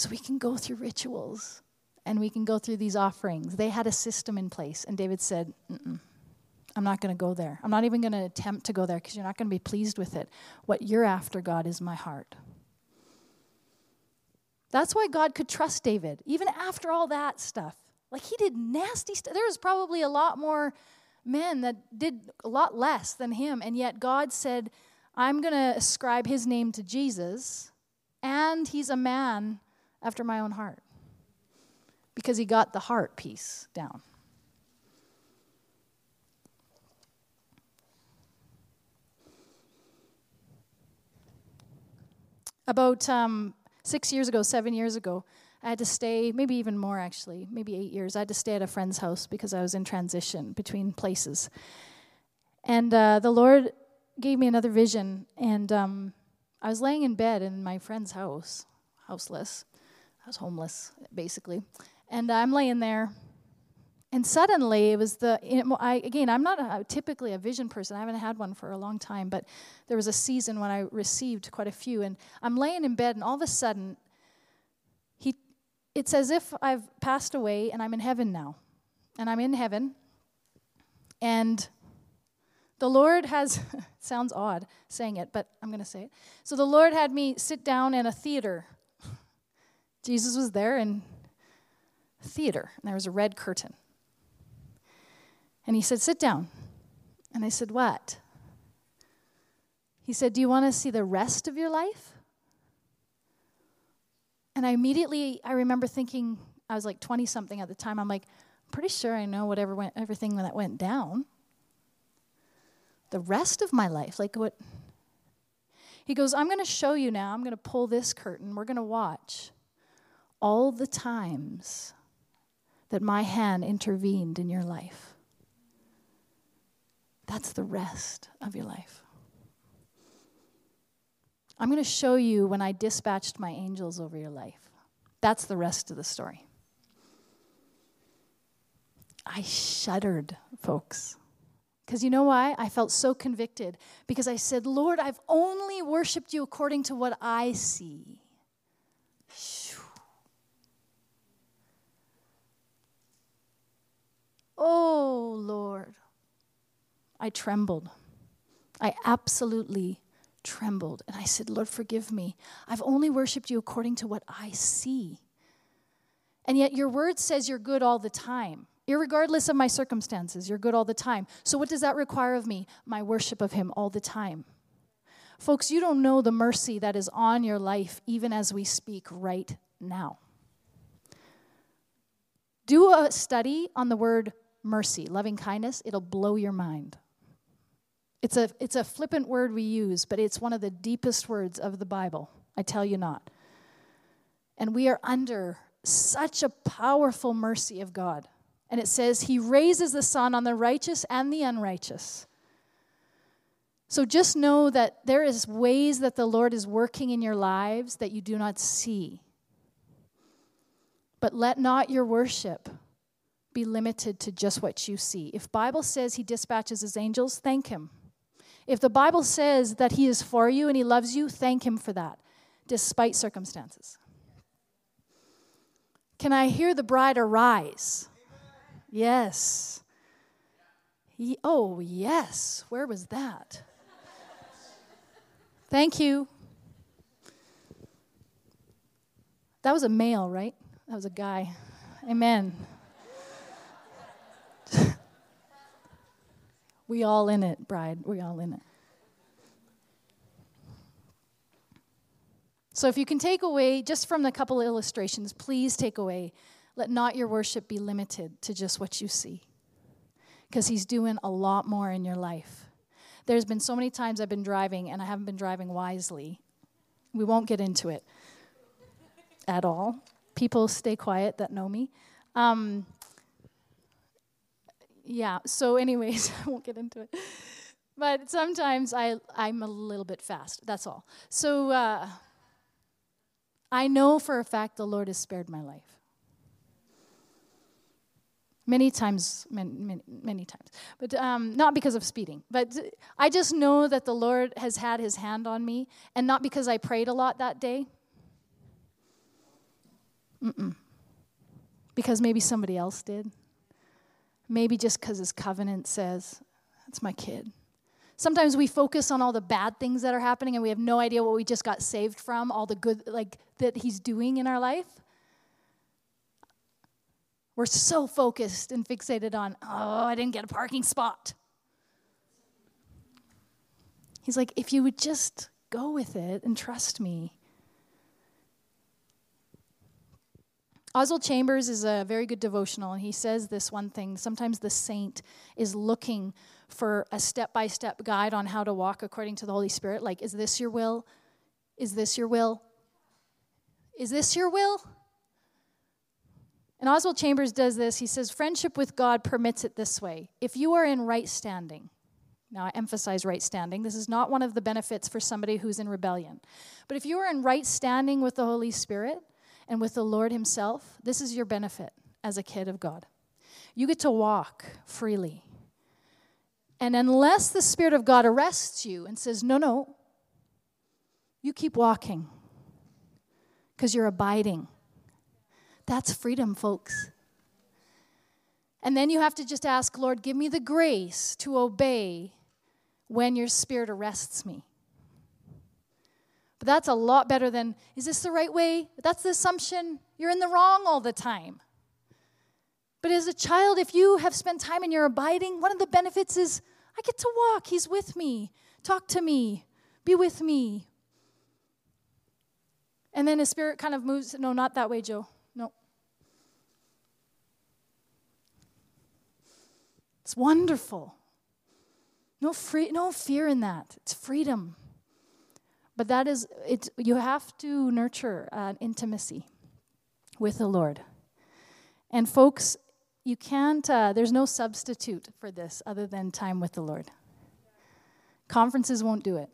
So we can go through rituals and we can go through these offerings. They had a system in place, and David said, I'm not going to go there. I'm not even going to attempt to go there because you're not going to be pleased with it. What you're after, God, is my heart. That's why God could trust David, even after all that stuff. Like he did nasty stuff. There was probably a lot more men that did a lot less than him, and yet God said, I'm going to ascribe his name to Jesus, and he's a man after my own heart because he got the heart piece down. About um, six years ago, seven years ago, I had to stay, maybe even more actually, maybe eight years. I had to stay at a friend's house because I was in transition between places. And uh, the Lord gave me another vision, and um, I was laying in bed in my friend's house, houseless. I was homeless, basically. And I'm laying there, and suddenly it was the, I, again, I'm not a, typically a vision person. I haven't had one for a long time, but there was a season when I received quite a few. And I'm laying in bed, and all of a sudden, he, it's as if I've passed away and I'm in heaven now. And I'm in heaven. And the Lord has, sounds odd saying it, but I'm going to say it. So the Lord had me sit down in a theater. Jesus was there in theater, and there was a red curtain. And he said, Sit down. And I said, What? He said, Do you want to see the rest of your life? And I immediately, I remember thinking, I was like 20 something at the time. I'm like, I'm pretty sure I know whatever went, everything that went down. The rest of my life, like what? He goes, I'm going to show you now. I'm going to pull this curtain. We're going to watch all the times that my hand intervened in your life. That's the rest of your life. I'm going to show you when I dispatched my angels over your life. That's the rest of the story. I shuddered, folks. Because you know why? I felt so convicted. Because I said, Lord, I've only worshiped you according to what I see. Oh, I trembled. I absolutely trembled. And I said, Lord, forgive me. I've only worshiped you according to what I see. And yet your word says you're good all the time. Irregardless of my circumstances, you're good all the time. So, what does that require of me? My worship of Him all the time. Folks, you don't know the mercy that is on your life even as we speak right now. Do a study on the word mercy, loving kindness, it'll blow your mind. It's a, it's a flippant word we use, but it's one of the deepest words of the Bible. I tell you not. And we are under such a powerful mercy of God. And it says, He raises the sun on the righteous and the unrighteous. So just know that there is ways that the Lord is working in your lives that you do not see. But let not your worship be limited to just what you see. If Bible says he dispatches his angels, thank him. If the Bible says that he is for you and he loves you, thank him for that, despite circumstances. Can I hear the bride arise? Yes. He, oh, yes. Where was that? Thank you. That was a male, right? That was a guy. Amen. We all in it, bride. We all in it. So if you can take away just from the couple illustrations, please take away let not your worship be limited to just what you see. Because he's doing a lot more in your life. There's been so many times I've been driving and I haven't been driving wisely. We won't get into it at all people stay quiet that know me. Um, yeah, so, anyways, I won't get into it. But sometimes I, I'm a little bit fast, that's all. So, uh, I know for a fact the Lord has spared my life. Many times, many, many, many times. But um, not because of speeding. But I just know that the Lord has had his hand on me, and not because I prayed a lot that day. Mm-mm. Because maybe somebody else did. Maybe just because his covenant says, that's my kid. Sometimes we focus on all the bad things that are happening and we have no idea what we just got saved from, all the good like that he's doing in our life. We're so focused and fixated on, oh, I didn't get a parking spot. He's like, if you would just go with it and trust me, Oswald Chambers is a very good devotional, and he says this one thing. Sometimes the saint is looking for a step by step guide on how to walk according to the Holy Spirit. Like, is this your will? Is this your will? Is this your will? And Oswald Chambers does this. He says, Friendship with God permits it this way. If you are in right standing, now I emphasize right standing, this is not one of the benefits for somebody who's in rebellion. But if you are in right standing with the Holy Spirit, and with the Lord Himself, this is your benefit as a kid of God. You get to walk freely. And unless the Spirit of God arrests you and says, no, no, you keep walking because you're abiding. That's freedom, folks. And then you have to just ask, Lord, give me the grace to obey when your Spirit arrests me. But that's a lot better than, is this the right way? That's the assumption. You're in the wrong all the time. But as a child, if you have spent time in your abiding, one of the benefits is I get to walk. He's with me. Talk to me. Be with me. And then his spirit kind of moves. No, not that way, Joe. No. It's wonderful. No free, no fear in that. It's freedom. But that is, it's, you have to nurture an intimacy with the Lord. And folks, you can't, uh, there's no substitute for this other than time with the Lord. Conferences won't do it,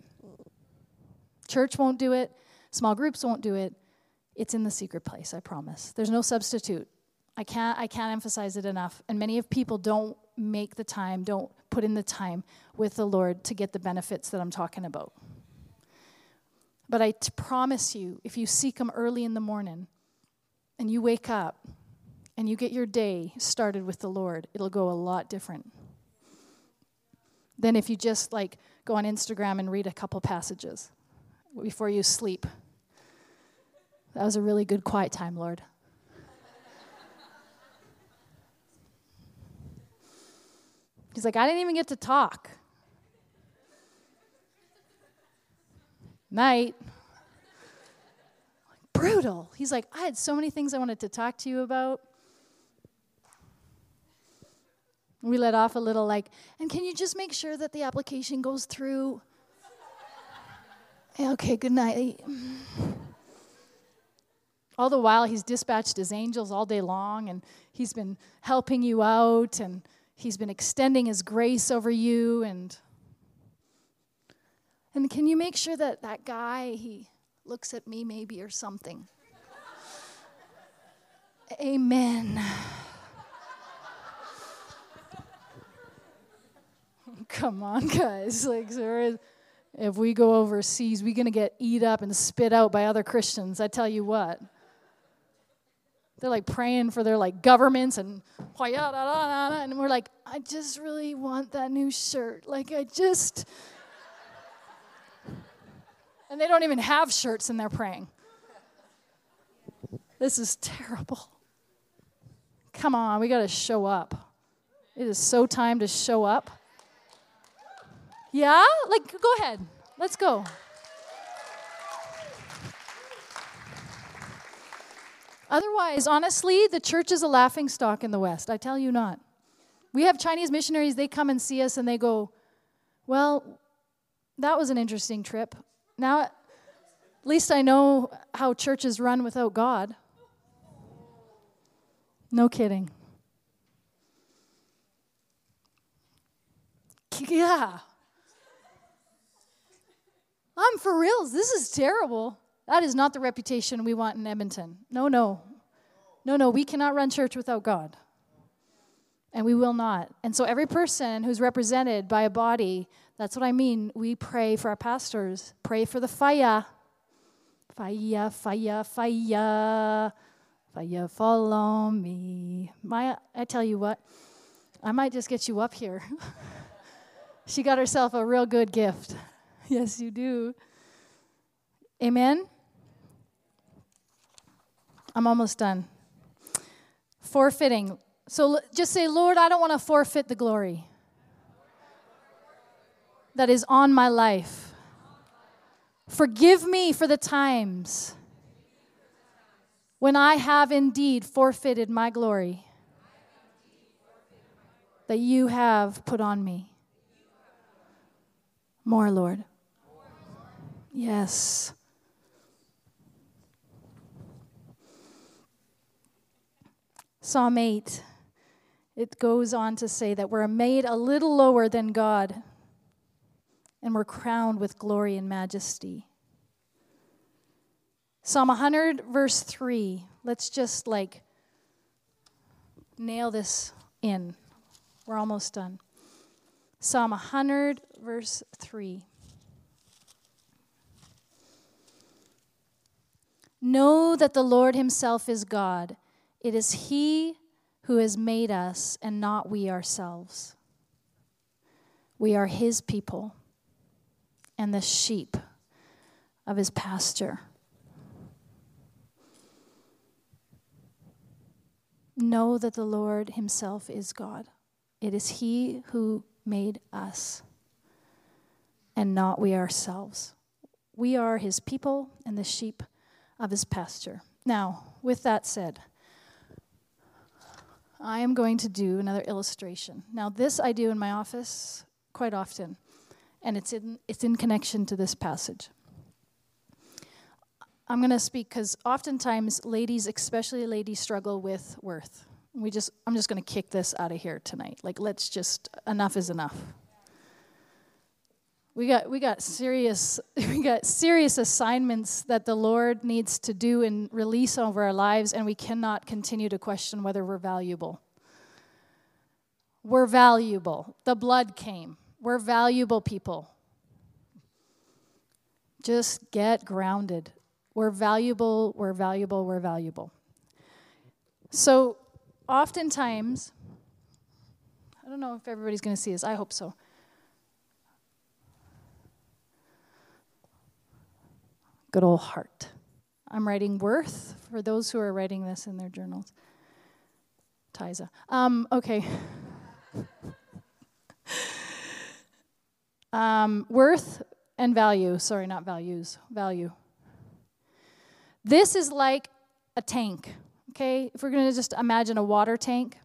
church won't do it, small groups won't do it. It's in the secret place, I promise. There's no substitute. I can't, I can't emphasize it enough. And many of people don't make the time, don't put in the time with the Lord to get the benefits that I'm talking about. But I t- promise you, if you seek Him early in the morning and you wake up and you get your day started with the Lord, it'll go a lot different. than if you just like go on Instagram and read a couple passages before you sleep. That was a really good quiet time, Lord. He's like, I didn't even get to talk. Night. Brutal. He's like, I had so many things I wanted to talk to you about. We let off a little like, and can you just make sure that the application goes through? okay, good night. All the while, he's dispatched his angels all day long, and he's been helping you out, and he's been extending his grace over you. And, and can you make sure that that guy, he looks at me maybe or something? Amen. Come on, guys. Like, if we go overseas, we're going to get eat up and spit out by other Christians. I tell you what. They're like praying for their like governments and and we're like, I just really want that new shirt. Like I just and they don't even have shirts and they're praying. This is terrible. Come on, we got to show up. It is so time to show up. Yeah? Like, go ahead. Let's go. Otherwise, honestly, the church is a laughing stock in the West. I tell you not. We have Chinese missionaries, they come and see us and they go, Well, that was an interesting trip. Now, at least I know how churches run without God. No kidding. Yeah. I'm for reals. This is terrible. That is not the reputation we want in Edmonton. No, no. No, no. We cannot run church without God. And we will not. And so, every person who's represented by a body, that's what I mean. We pray for our pastors, pray for the fire. Fire, fire, fire. Fire, follow me. Maya, I tell you what, I might just get you up here. she got herself a real good gift. Yes, you do. Amen? I'm almost done. Forfeiting. So just say, Lord, I don't want to forfeit the glory that is on my life. Forgive me for the times when I have indeed forfeited my glory that you have put on me. More, Lord. Yes. Psalm 8, it goes on to say that we're made a little lower than God and we're crowned with glory and majesty. Psalm 100, verse 3. Let's just like nail this in. We're almost done. Psalm 100, verse 3. Know that the Lord Himself is God. It is He who has made us and not we ourselves. We are His people and the sheep of His pasture. Know that the Lord Himself is God. It is He who made us and not we ourselves. We are His people and the sheep of his pasture. Now, with that said, I am going to do another illustration. Now, this I do in my office quite often, and it's in, it's in connection to this passage. I'm going to speak because oftentimes ladies, especially ladies, struggle with worth. We just, I'm just going to kick this out of here tonight. Like, let's just, enough is enough we got we got serious we got serious assignments that the lord needs to do and release over our lives and we cannot continue to question whether we're valuable we're valuable the blood came we're valuable people. Just get grounded. We're valuable, we're valuable, we're valuable. So, oftentimes, I don't know if everybody's going to see this, I hope so. Good old heart. I'm writing worth for those who are writing this in their journals. Tiza. Um, okay. um, worth and value. Sorry, not values. Value. This is like a tank, okay? If we're going to just imagine a water tank,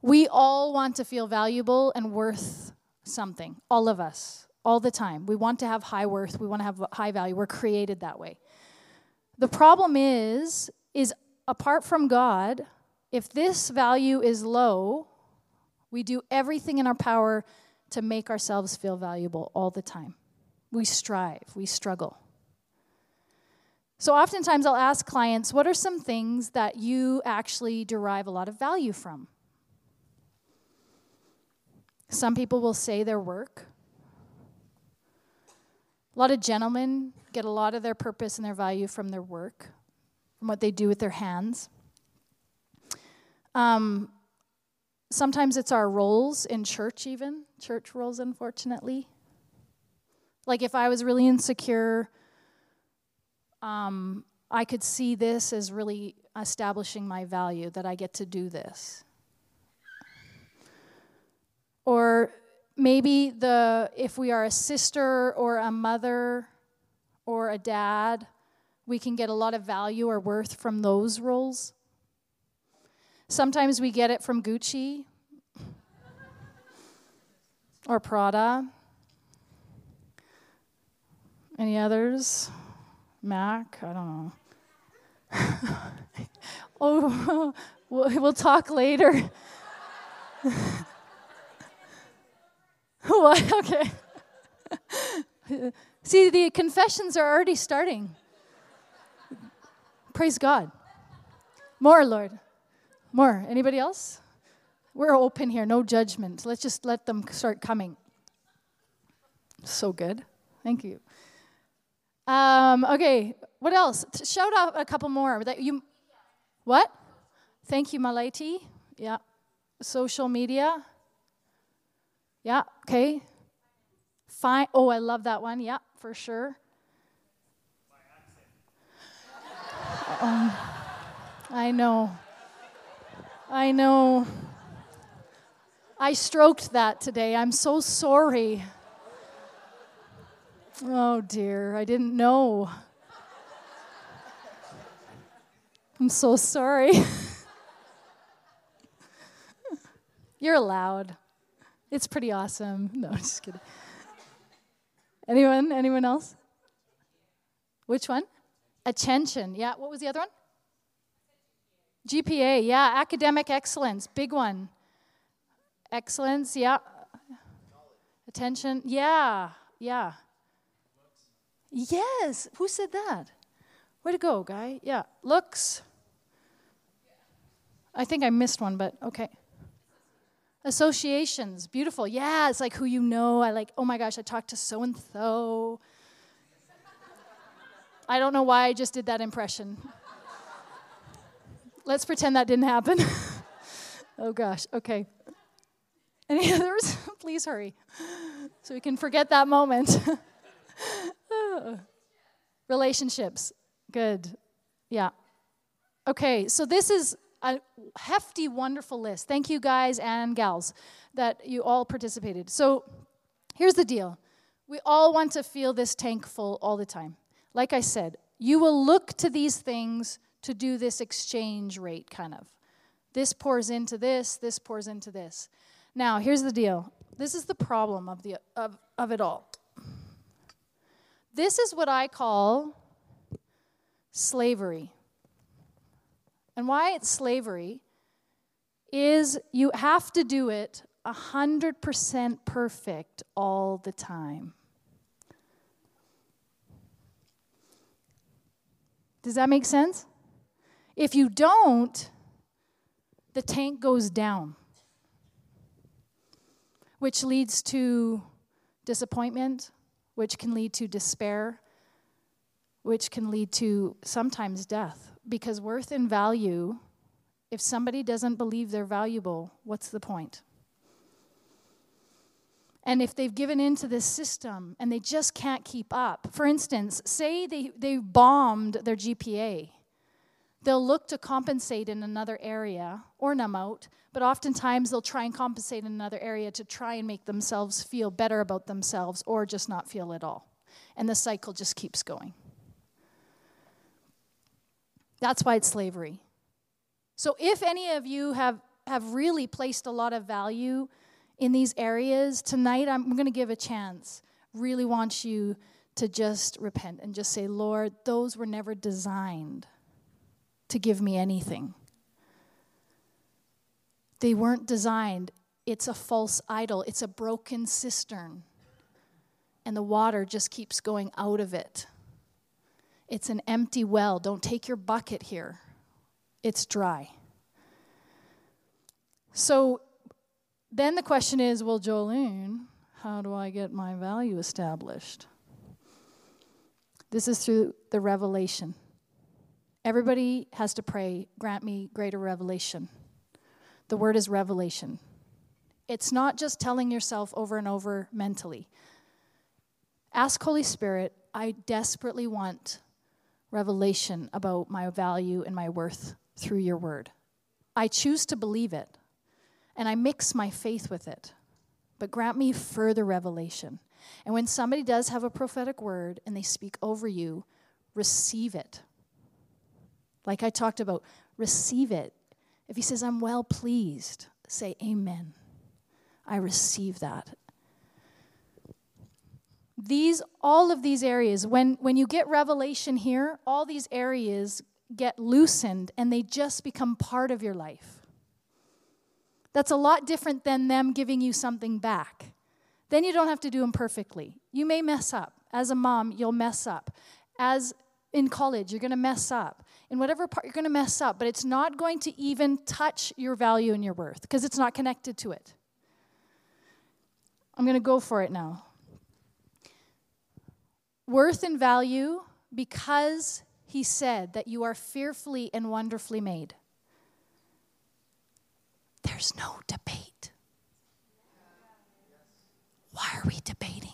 we all want to feel valuable and worth something, all of us, all the time. We want to have high worth, we want to have high value. We're created that way. The problem is is apart from God, if this value is low, we do everything in our power to make ourselves feel valuable all the time. We strive, we struggle. So, oftentimes, I'll ask clients, what are some things that you actually derive a lot of value from? Some people will say their work. A lot of gentlemen get a lot of their purpose and their value from their work, from what they do with their hands. Um, sometimes it's our roles in church, even church roles, unfortunately. Like if I was really insecure, um, I could see this as really establishing my value that I get to do this. Or maybe the if we are a sister or a mother or a dad, we can get a lot of value or worth from those roles. Sometimes we get it from Gucci or Prada. Any others? Mac? I don't know. oh, we'll talk later. what? Okay. See, the confessions are already starting. Praise God. More, Lord. More. Anybody else? We're open here, no judgment. Let's just let them start coming. So good. Thank you. Um, okay, what else? Shout out a couple more that you. What? Thank you, Malaiti. Yeah. Social media. Yeah, okay. Fine. Oh, I love that one. Yeah, for sure. Um, I know. I know. I stroked that today. I'm so sorry. Oh dear, I didn't know. I'm so sorry. You're allowed. It's pretty awesome. No, just kidding. Anyone? Anyone else? Which one? Attention. Yeah. What was the other one? GPA. Yeah. Academic excellence. Big one. Excellence. Yeah. Attention. Yeah. Yeah. Yes. Who said that? Way to go, guy. Yeah. Looks. I think I missed one, but okay. Associations, beautiful. Yeah, it's like who you know. I like, oh my gosh, I talked to so and so. I don't know why I just did that impression. Let's pretend that didn't happen. oh gosh, okay. Any others? Please hurry so we can forget that moment. Relationships, good. Yeah. Okay, so this is a hefty, wonderful list. Thank you, guys and gals, that you all participated. So here's the deal we all want to feel this tank full all the time. Like I said, you will look to these things to do this exchange rate kind of. This pours into this, this pours into this. Now, here's the deal. This is the problem of, the, of, of it all. This is what I call slavery. And why it's slavery is you have to do it 100% perfect all the time. Does that make sense? If you don't, the tank goes down, which leads to disappointment, which can lead to despair, which can lead to sometimes death because worth and value, if somebody doesn't believe they're valuable, what's the point? And if they've given into this system and they just can't keep up, for instance, say they, they bombed their GPA, they'll look to compensate in another area or numb out, but oftentimes they'll try and compensate in another area to try and make themselves feel better about themselves or just not feel at all. And the cycle just keeps going. That's why it's slavery. So if any of you have, have really placed a lot of value in these areas, tonight I'm going to give a chance. Really want you to just repent and just say, Lord, those were never designed to give me anything. They weren't designed. It's a false idol, it's a broken cistern. And the water just keeps going out of it. It's an empty well. Don't take your bucket here, it's dry. So then the question is well, Jolene, how do I get my value established? This is through the revelation. Everybody has to pray, grant me greater revelation. The word is revelation. It's not just telling yourself over and over mentally. Ask Holy Spirit, I desperately want revelation about my value and my worth through your word. I choose to believe it and I mix my faith with it. But grant me further revelation. And when somebody does have a prophetic word and they speak over you, receive it. Like I talked about, receive it. If he says, I'm well pleased, say, Amen. I receive that. These, all of these areas, when, when you get revelation here, all these areas get loosened and they just become part of your life. That's a lot different than them giving you something back. Then you don't have to do them perfectly. You may mess up. As a mom, you'll mess up. As in college, you're going to mess up. In whatever part, you're going to mess up, but it's not going to even touch your value and your worth because it's not connected to it. I'm going to go for it now. Worth and value because he said that you are fearfully and wonderfully made. There's no debate. Why are we debating?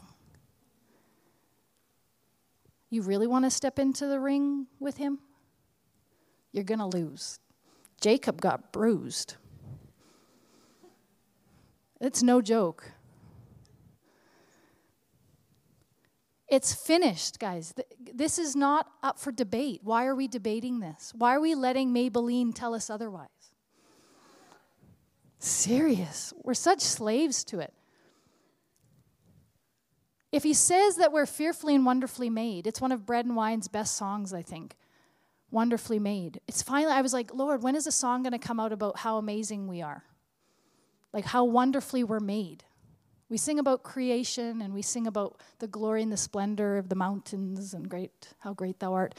You really want to step into the ring with him? You're going to lose. Jacob got bruised. It's no joke. It's finished, guys. This is not up for debate. Why are we debating this? Why are we letting Maybelline tell us otherwise? Serious. We're such slaves to it. If he says that we're fearfully and wonderfully made, it's one of Bread and Wine's best songs, I think. Wonderfully made. It's finally, I was like, Lord, when is a song going to come out about how amazing we are? Like how wonderfully we're made. We sing about creation and we sing about the glory and the splendor of the mountains and great, how great thou art.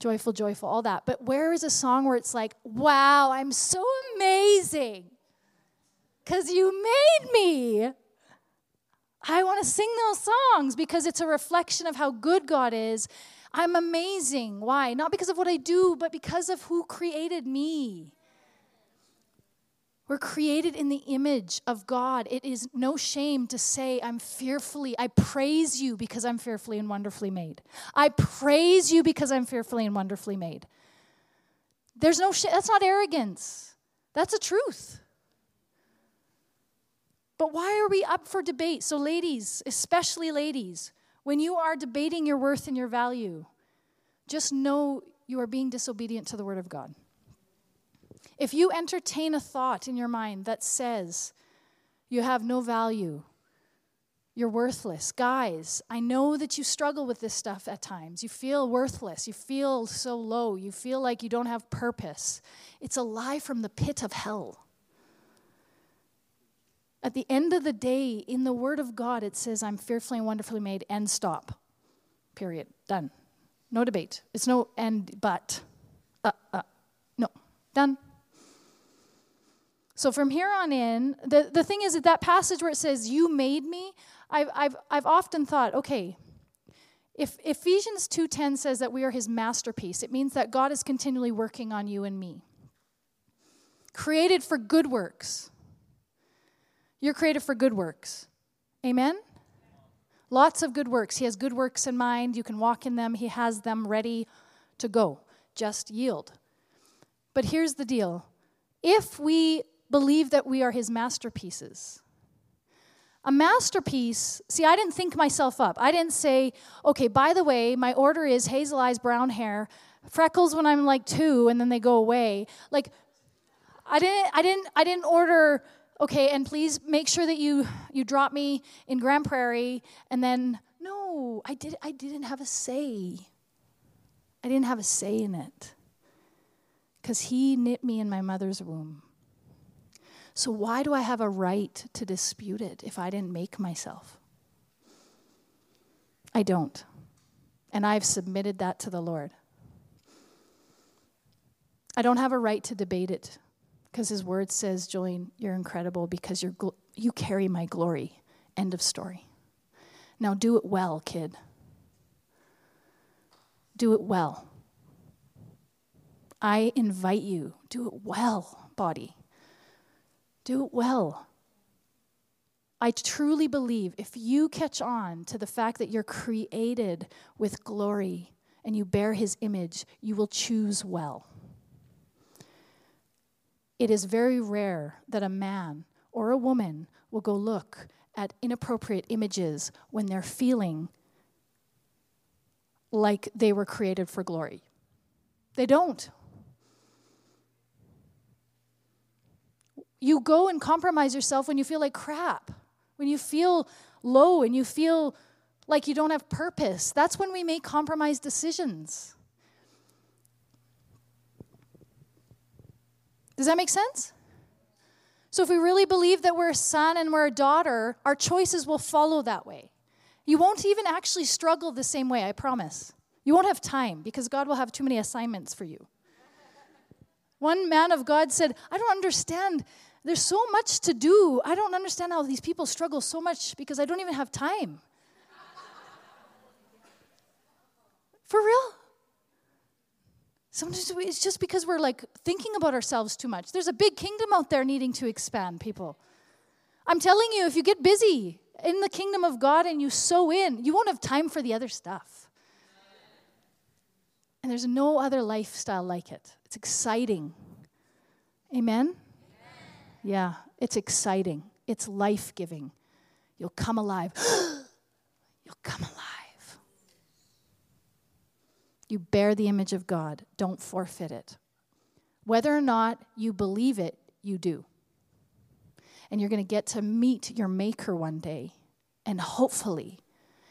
Joyful, joyful, all that. But where is a song where it's like, wow, I'm so amazing? because you made me. I want to sing those songs because it's a reflection of how good God is. I'm amazing. Why? Not because of what I do, but because of who created me. We're created in the image of God. It is no shame to say, I'm fearfully, I praise you because I'm fearfully and wonderfully made. I praise you because I'm fearfully and wonderfully made. There's no shame. That's not arrogance, that's a truth. But why are we up for debate? So, ladies, especially ladies, when you are debating your worth and your value, just know you are being disobedient to the Word of God. If you entertain a thought in your mind that says you have no value, you're worthless. Guys, I know that you struggle with this stuff at times. You feel worthless. You feel so low. You feel like you don't have purpose. It's a lie from the pit of hell. At the end of the day, in the Word of God, it says, I'm fearfully and wonderfully made, and stop. Period. Done. No debate. It's no and but. Uh, uh. No. Done. So from here on in, the, the thing is that that passage where it says, You made me, I've, I've, I've often thought, okay, if Ephesians 2:10 says that we are his masterpiece, it means that God is continually working on you and me. Created for good works. You're created for good works. Amen? Lots of good works. He has good works in mind. You can walk in them, He has them ready to go. Just yield. But here's the deal if we believe that we are His masterpieces, a masterpiece, see, I didn't think myself up. I didn't say, okay, by the way, my order is hazel eyes, brown hair, freckles when I'm like two, and then they go away. Like, I didn't, I didn't, I didn't order okay, and please make sure that you you drop me in Grand Prairie, and then no, I did I didn't have a say. I didn't have a say in it. Because he knit me in my mother's womb. So why do I have a right to dispute it if I didn't make myself? I don't. And I've submitted that to the Lord. I don't have a right to debate it because his word says, Jolene, you're incredible because you're gl- you carry my glory. End of story. Now do it well, kid. Do it well. I invite you, do it well, body. Do it well. I truly believe if you catch on to the fact that you're created with glory and you bear his image, you will choose well it is very rare that a man or a woman will go look at inappropriate images when they're feeling like they were created for glory. They don't. You go and compromise yourself when you feel like crap, when you feel low and you feel like you don't have purpose. That's when we make compromised decisions. Does that make sense? So, if we really believe that we're a son and we're a daughter, our choices will follow that way. You won't even actually struggle the same way, I promise. You won't have time because God will have too many assignments for you. One man of God said, I don't understand. There's so much to do. I don't understand how these people struggle so much because I don't even have time. For real? Sometimes it's just because we're like thinking about ourselves too much. There's a big kingdom out there needing to expand, people. I'm telling you, if you get busy in the kingdom of God and you sow in, you won't have time for the other stuff. And there's no other lifestyle like it. It's exciting. Amen? Yeah, it's exciting. It's life giving. You'll come alive. You'll come alive. You bear the image of God. Don't forfeit it. Whether or not you believe it, you do. And you're going to get to meet your Maker one day. And hopefully,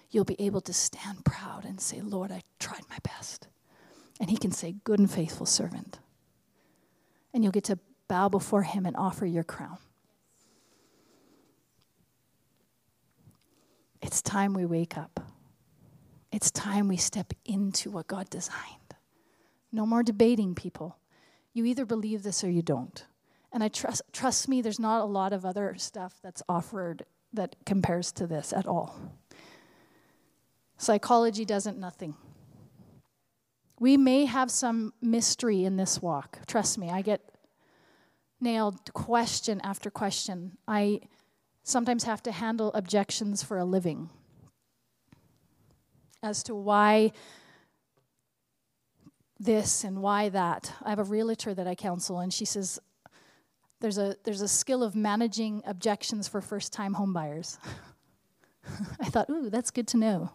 you'll be able to stand proud and say, Lord, I tried my best. And He can say, Good and faithful servant. And you'll get to bow before Him and offer your crown. It's time we wake up. It's time we step into what God designed. No more debating, people. You either believe this or you don't. And I trust trust me, there's not a lot of other stuff that's offered that compares to this at all. Psychology doesn't nothing. We may have some mystery in this walk. Trust me, I get nailed question after question. I sometimes have to handle objections for a living as to why this and why that. I have a realtor that I counsel, and she says there's a, there's a skill of managing objections for first time homebuyers. I thought, ooh, that's good to know.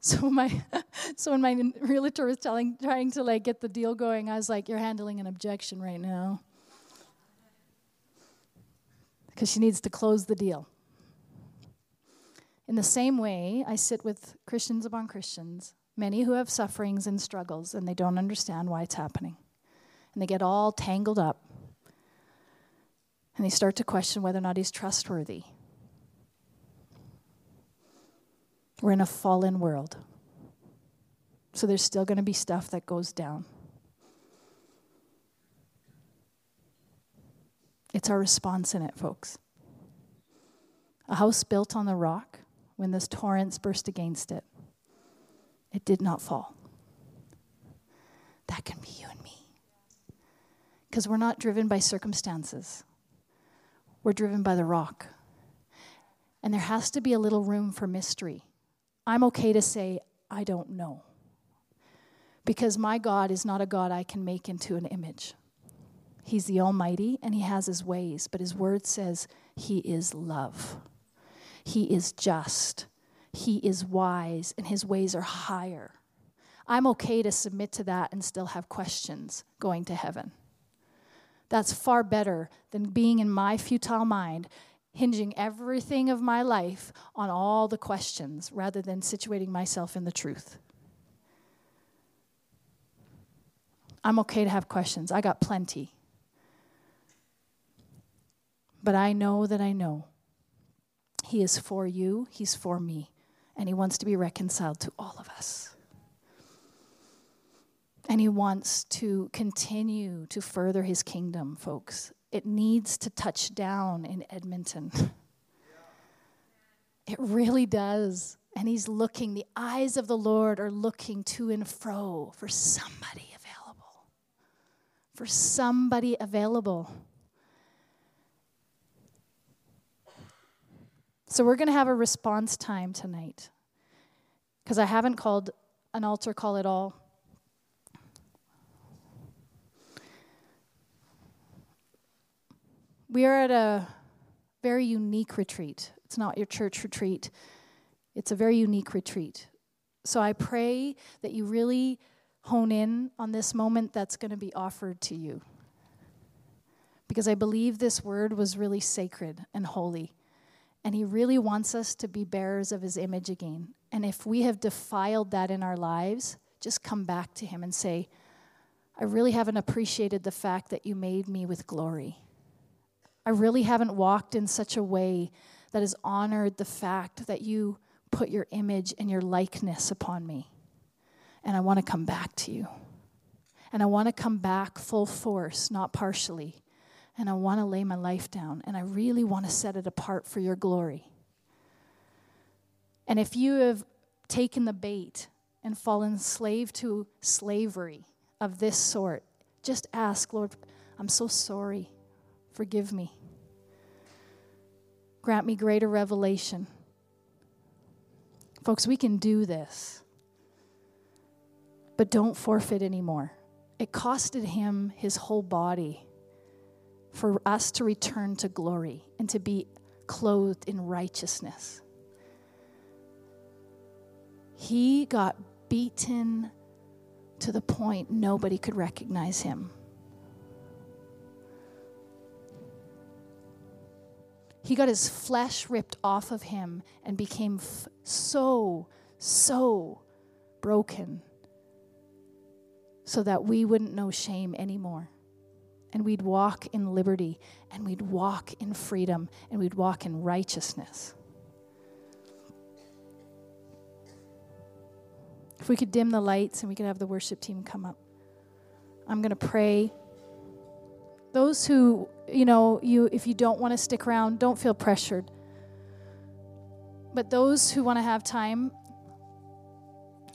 So my, so when my realtor was telling, trying to like get the deal going, I was like, "You're handling an objection right now," because she needs to close the deal. In the same way, I sit with Christians upon Christians, many who have sufferings and struggles, and they don't understand why it's happening. And they get all tangled up. And they start to question whether or not he's trustworthy. We're in a fallen world. So there's still going to be stuff that goes down. It's our response in it, folks. A house built on the rock when the torrents burst against it, it did not fall. That can be you and me. Because we're not driven by circumstances, we're driven by the rock. And there has to be a little room for mystery. I'm okay to say, I don't know. Because my God is not a God I can make into an image. He's the Almighty and He has His ways, but His word says He is love. He is just. He is wise, and His ways are higher. I'm okay to submit to that and still have questions going to heaven. That's far better than being in my futile mind, hinging everything of my life on all the questions rather than situating myself in the truth. I'm okay to have questions. I got plenty. But I know that I know He is for you, He's for me, and He wants to be reconciled to all of us. And he wants to continue to further his kingdom, folks. It needs to touch down in Edmonton. It really does. And he's looking, the eyes of the Lord are looking to and fro for somebody available. For somebody available. So we're going to have a response time tonight. Because I haven't called an altar call at all. We are at a very unique retreat. It's not your church retreat, it's a very unique retreat. So I pray that you really hone in on this moment that's going to be offered to you. Because I believe this word was really sacred and holy. And he really wants us to be bearers of his image again. And if we have defiled that in our lives, just come back to him and say, I really haven't appreciated the fact that you made me with glory. I really haven't walked in such a way that has honored the fact that you put your image and your likeness upon me. And I want to come back to you. And I want to come back full force, not partially. And I want to lay my life down. And I really want to set it apart for your glory. And if you have taken the bait and fallen slave to slavery of this sort, just ask, Lord, I'm so sorry. Forgive me. Grant me greater revelation. Folks, we can do this, but don't forfeit anymore. It costed him his whole body for us to return to glory and to be clothed in righteousness. He got beaten to the point nobody could recognize him. He got his flesh ripped off of him and became f- so, so broken so that we wouldn't know shame anymore. And we'd walk in liberty, and we'd walk in freedom, and we'd walk in righteousness. If we could dim the lights and we could have the worship team come up, I'm going to pray. Those who, you know, you if you don't want to stick around, don't feel pressured. But those who want to have time,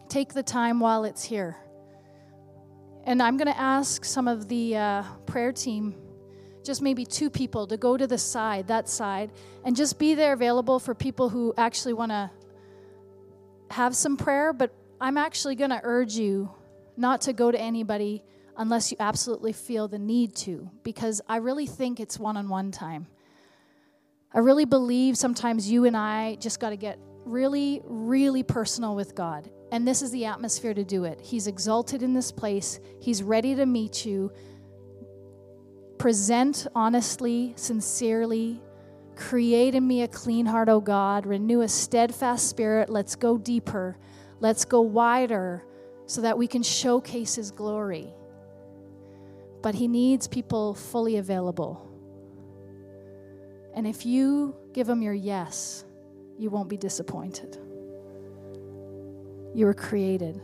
take the time while it's here. And I'm going to ask some of the uh, prayer team, just maybe two people, to go to the side, that side, and just be there available for people who actually want to have some prayer. But I'm actually going to urge you not to go to anybody unless you absolutely feel the need to, because I really think it's one on one time. I really believe sometimes you and I just got to get really, really personal with God. And this is the atmosphere to do it. He's exalted in this place, He's ready to meet you. Present honestly, sincerely. Create in me a clean heart, O God. Renew a steadfast spirit. Let's go deeper. Let's go wider so that we can showcase His glory but He needs people fully available. And if you give Him your yes, you won't be disappointed. You were created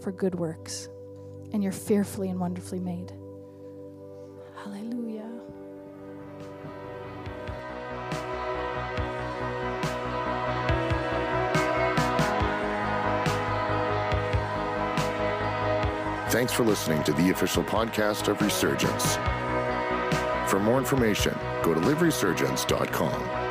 for good works, and you're fearfully and wonderfully made. Hallelujah. Thanks for listening to the official podcast of Resurgence. For more information, go to liveresurgence.com.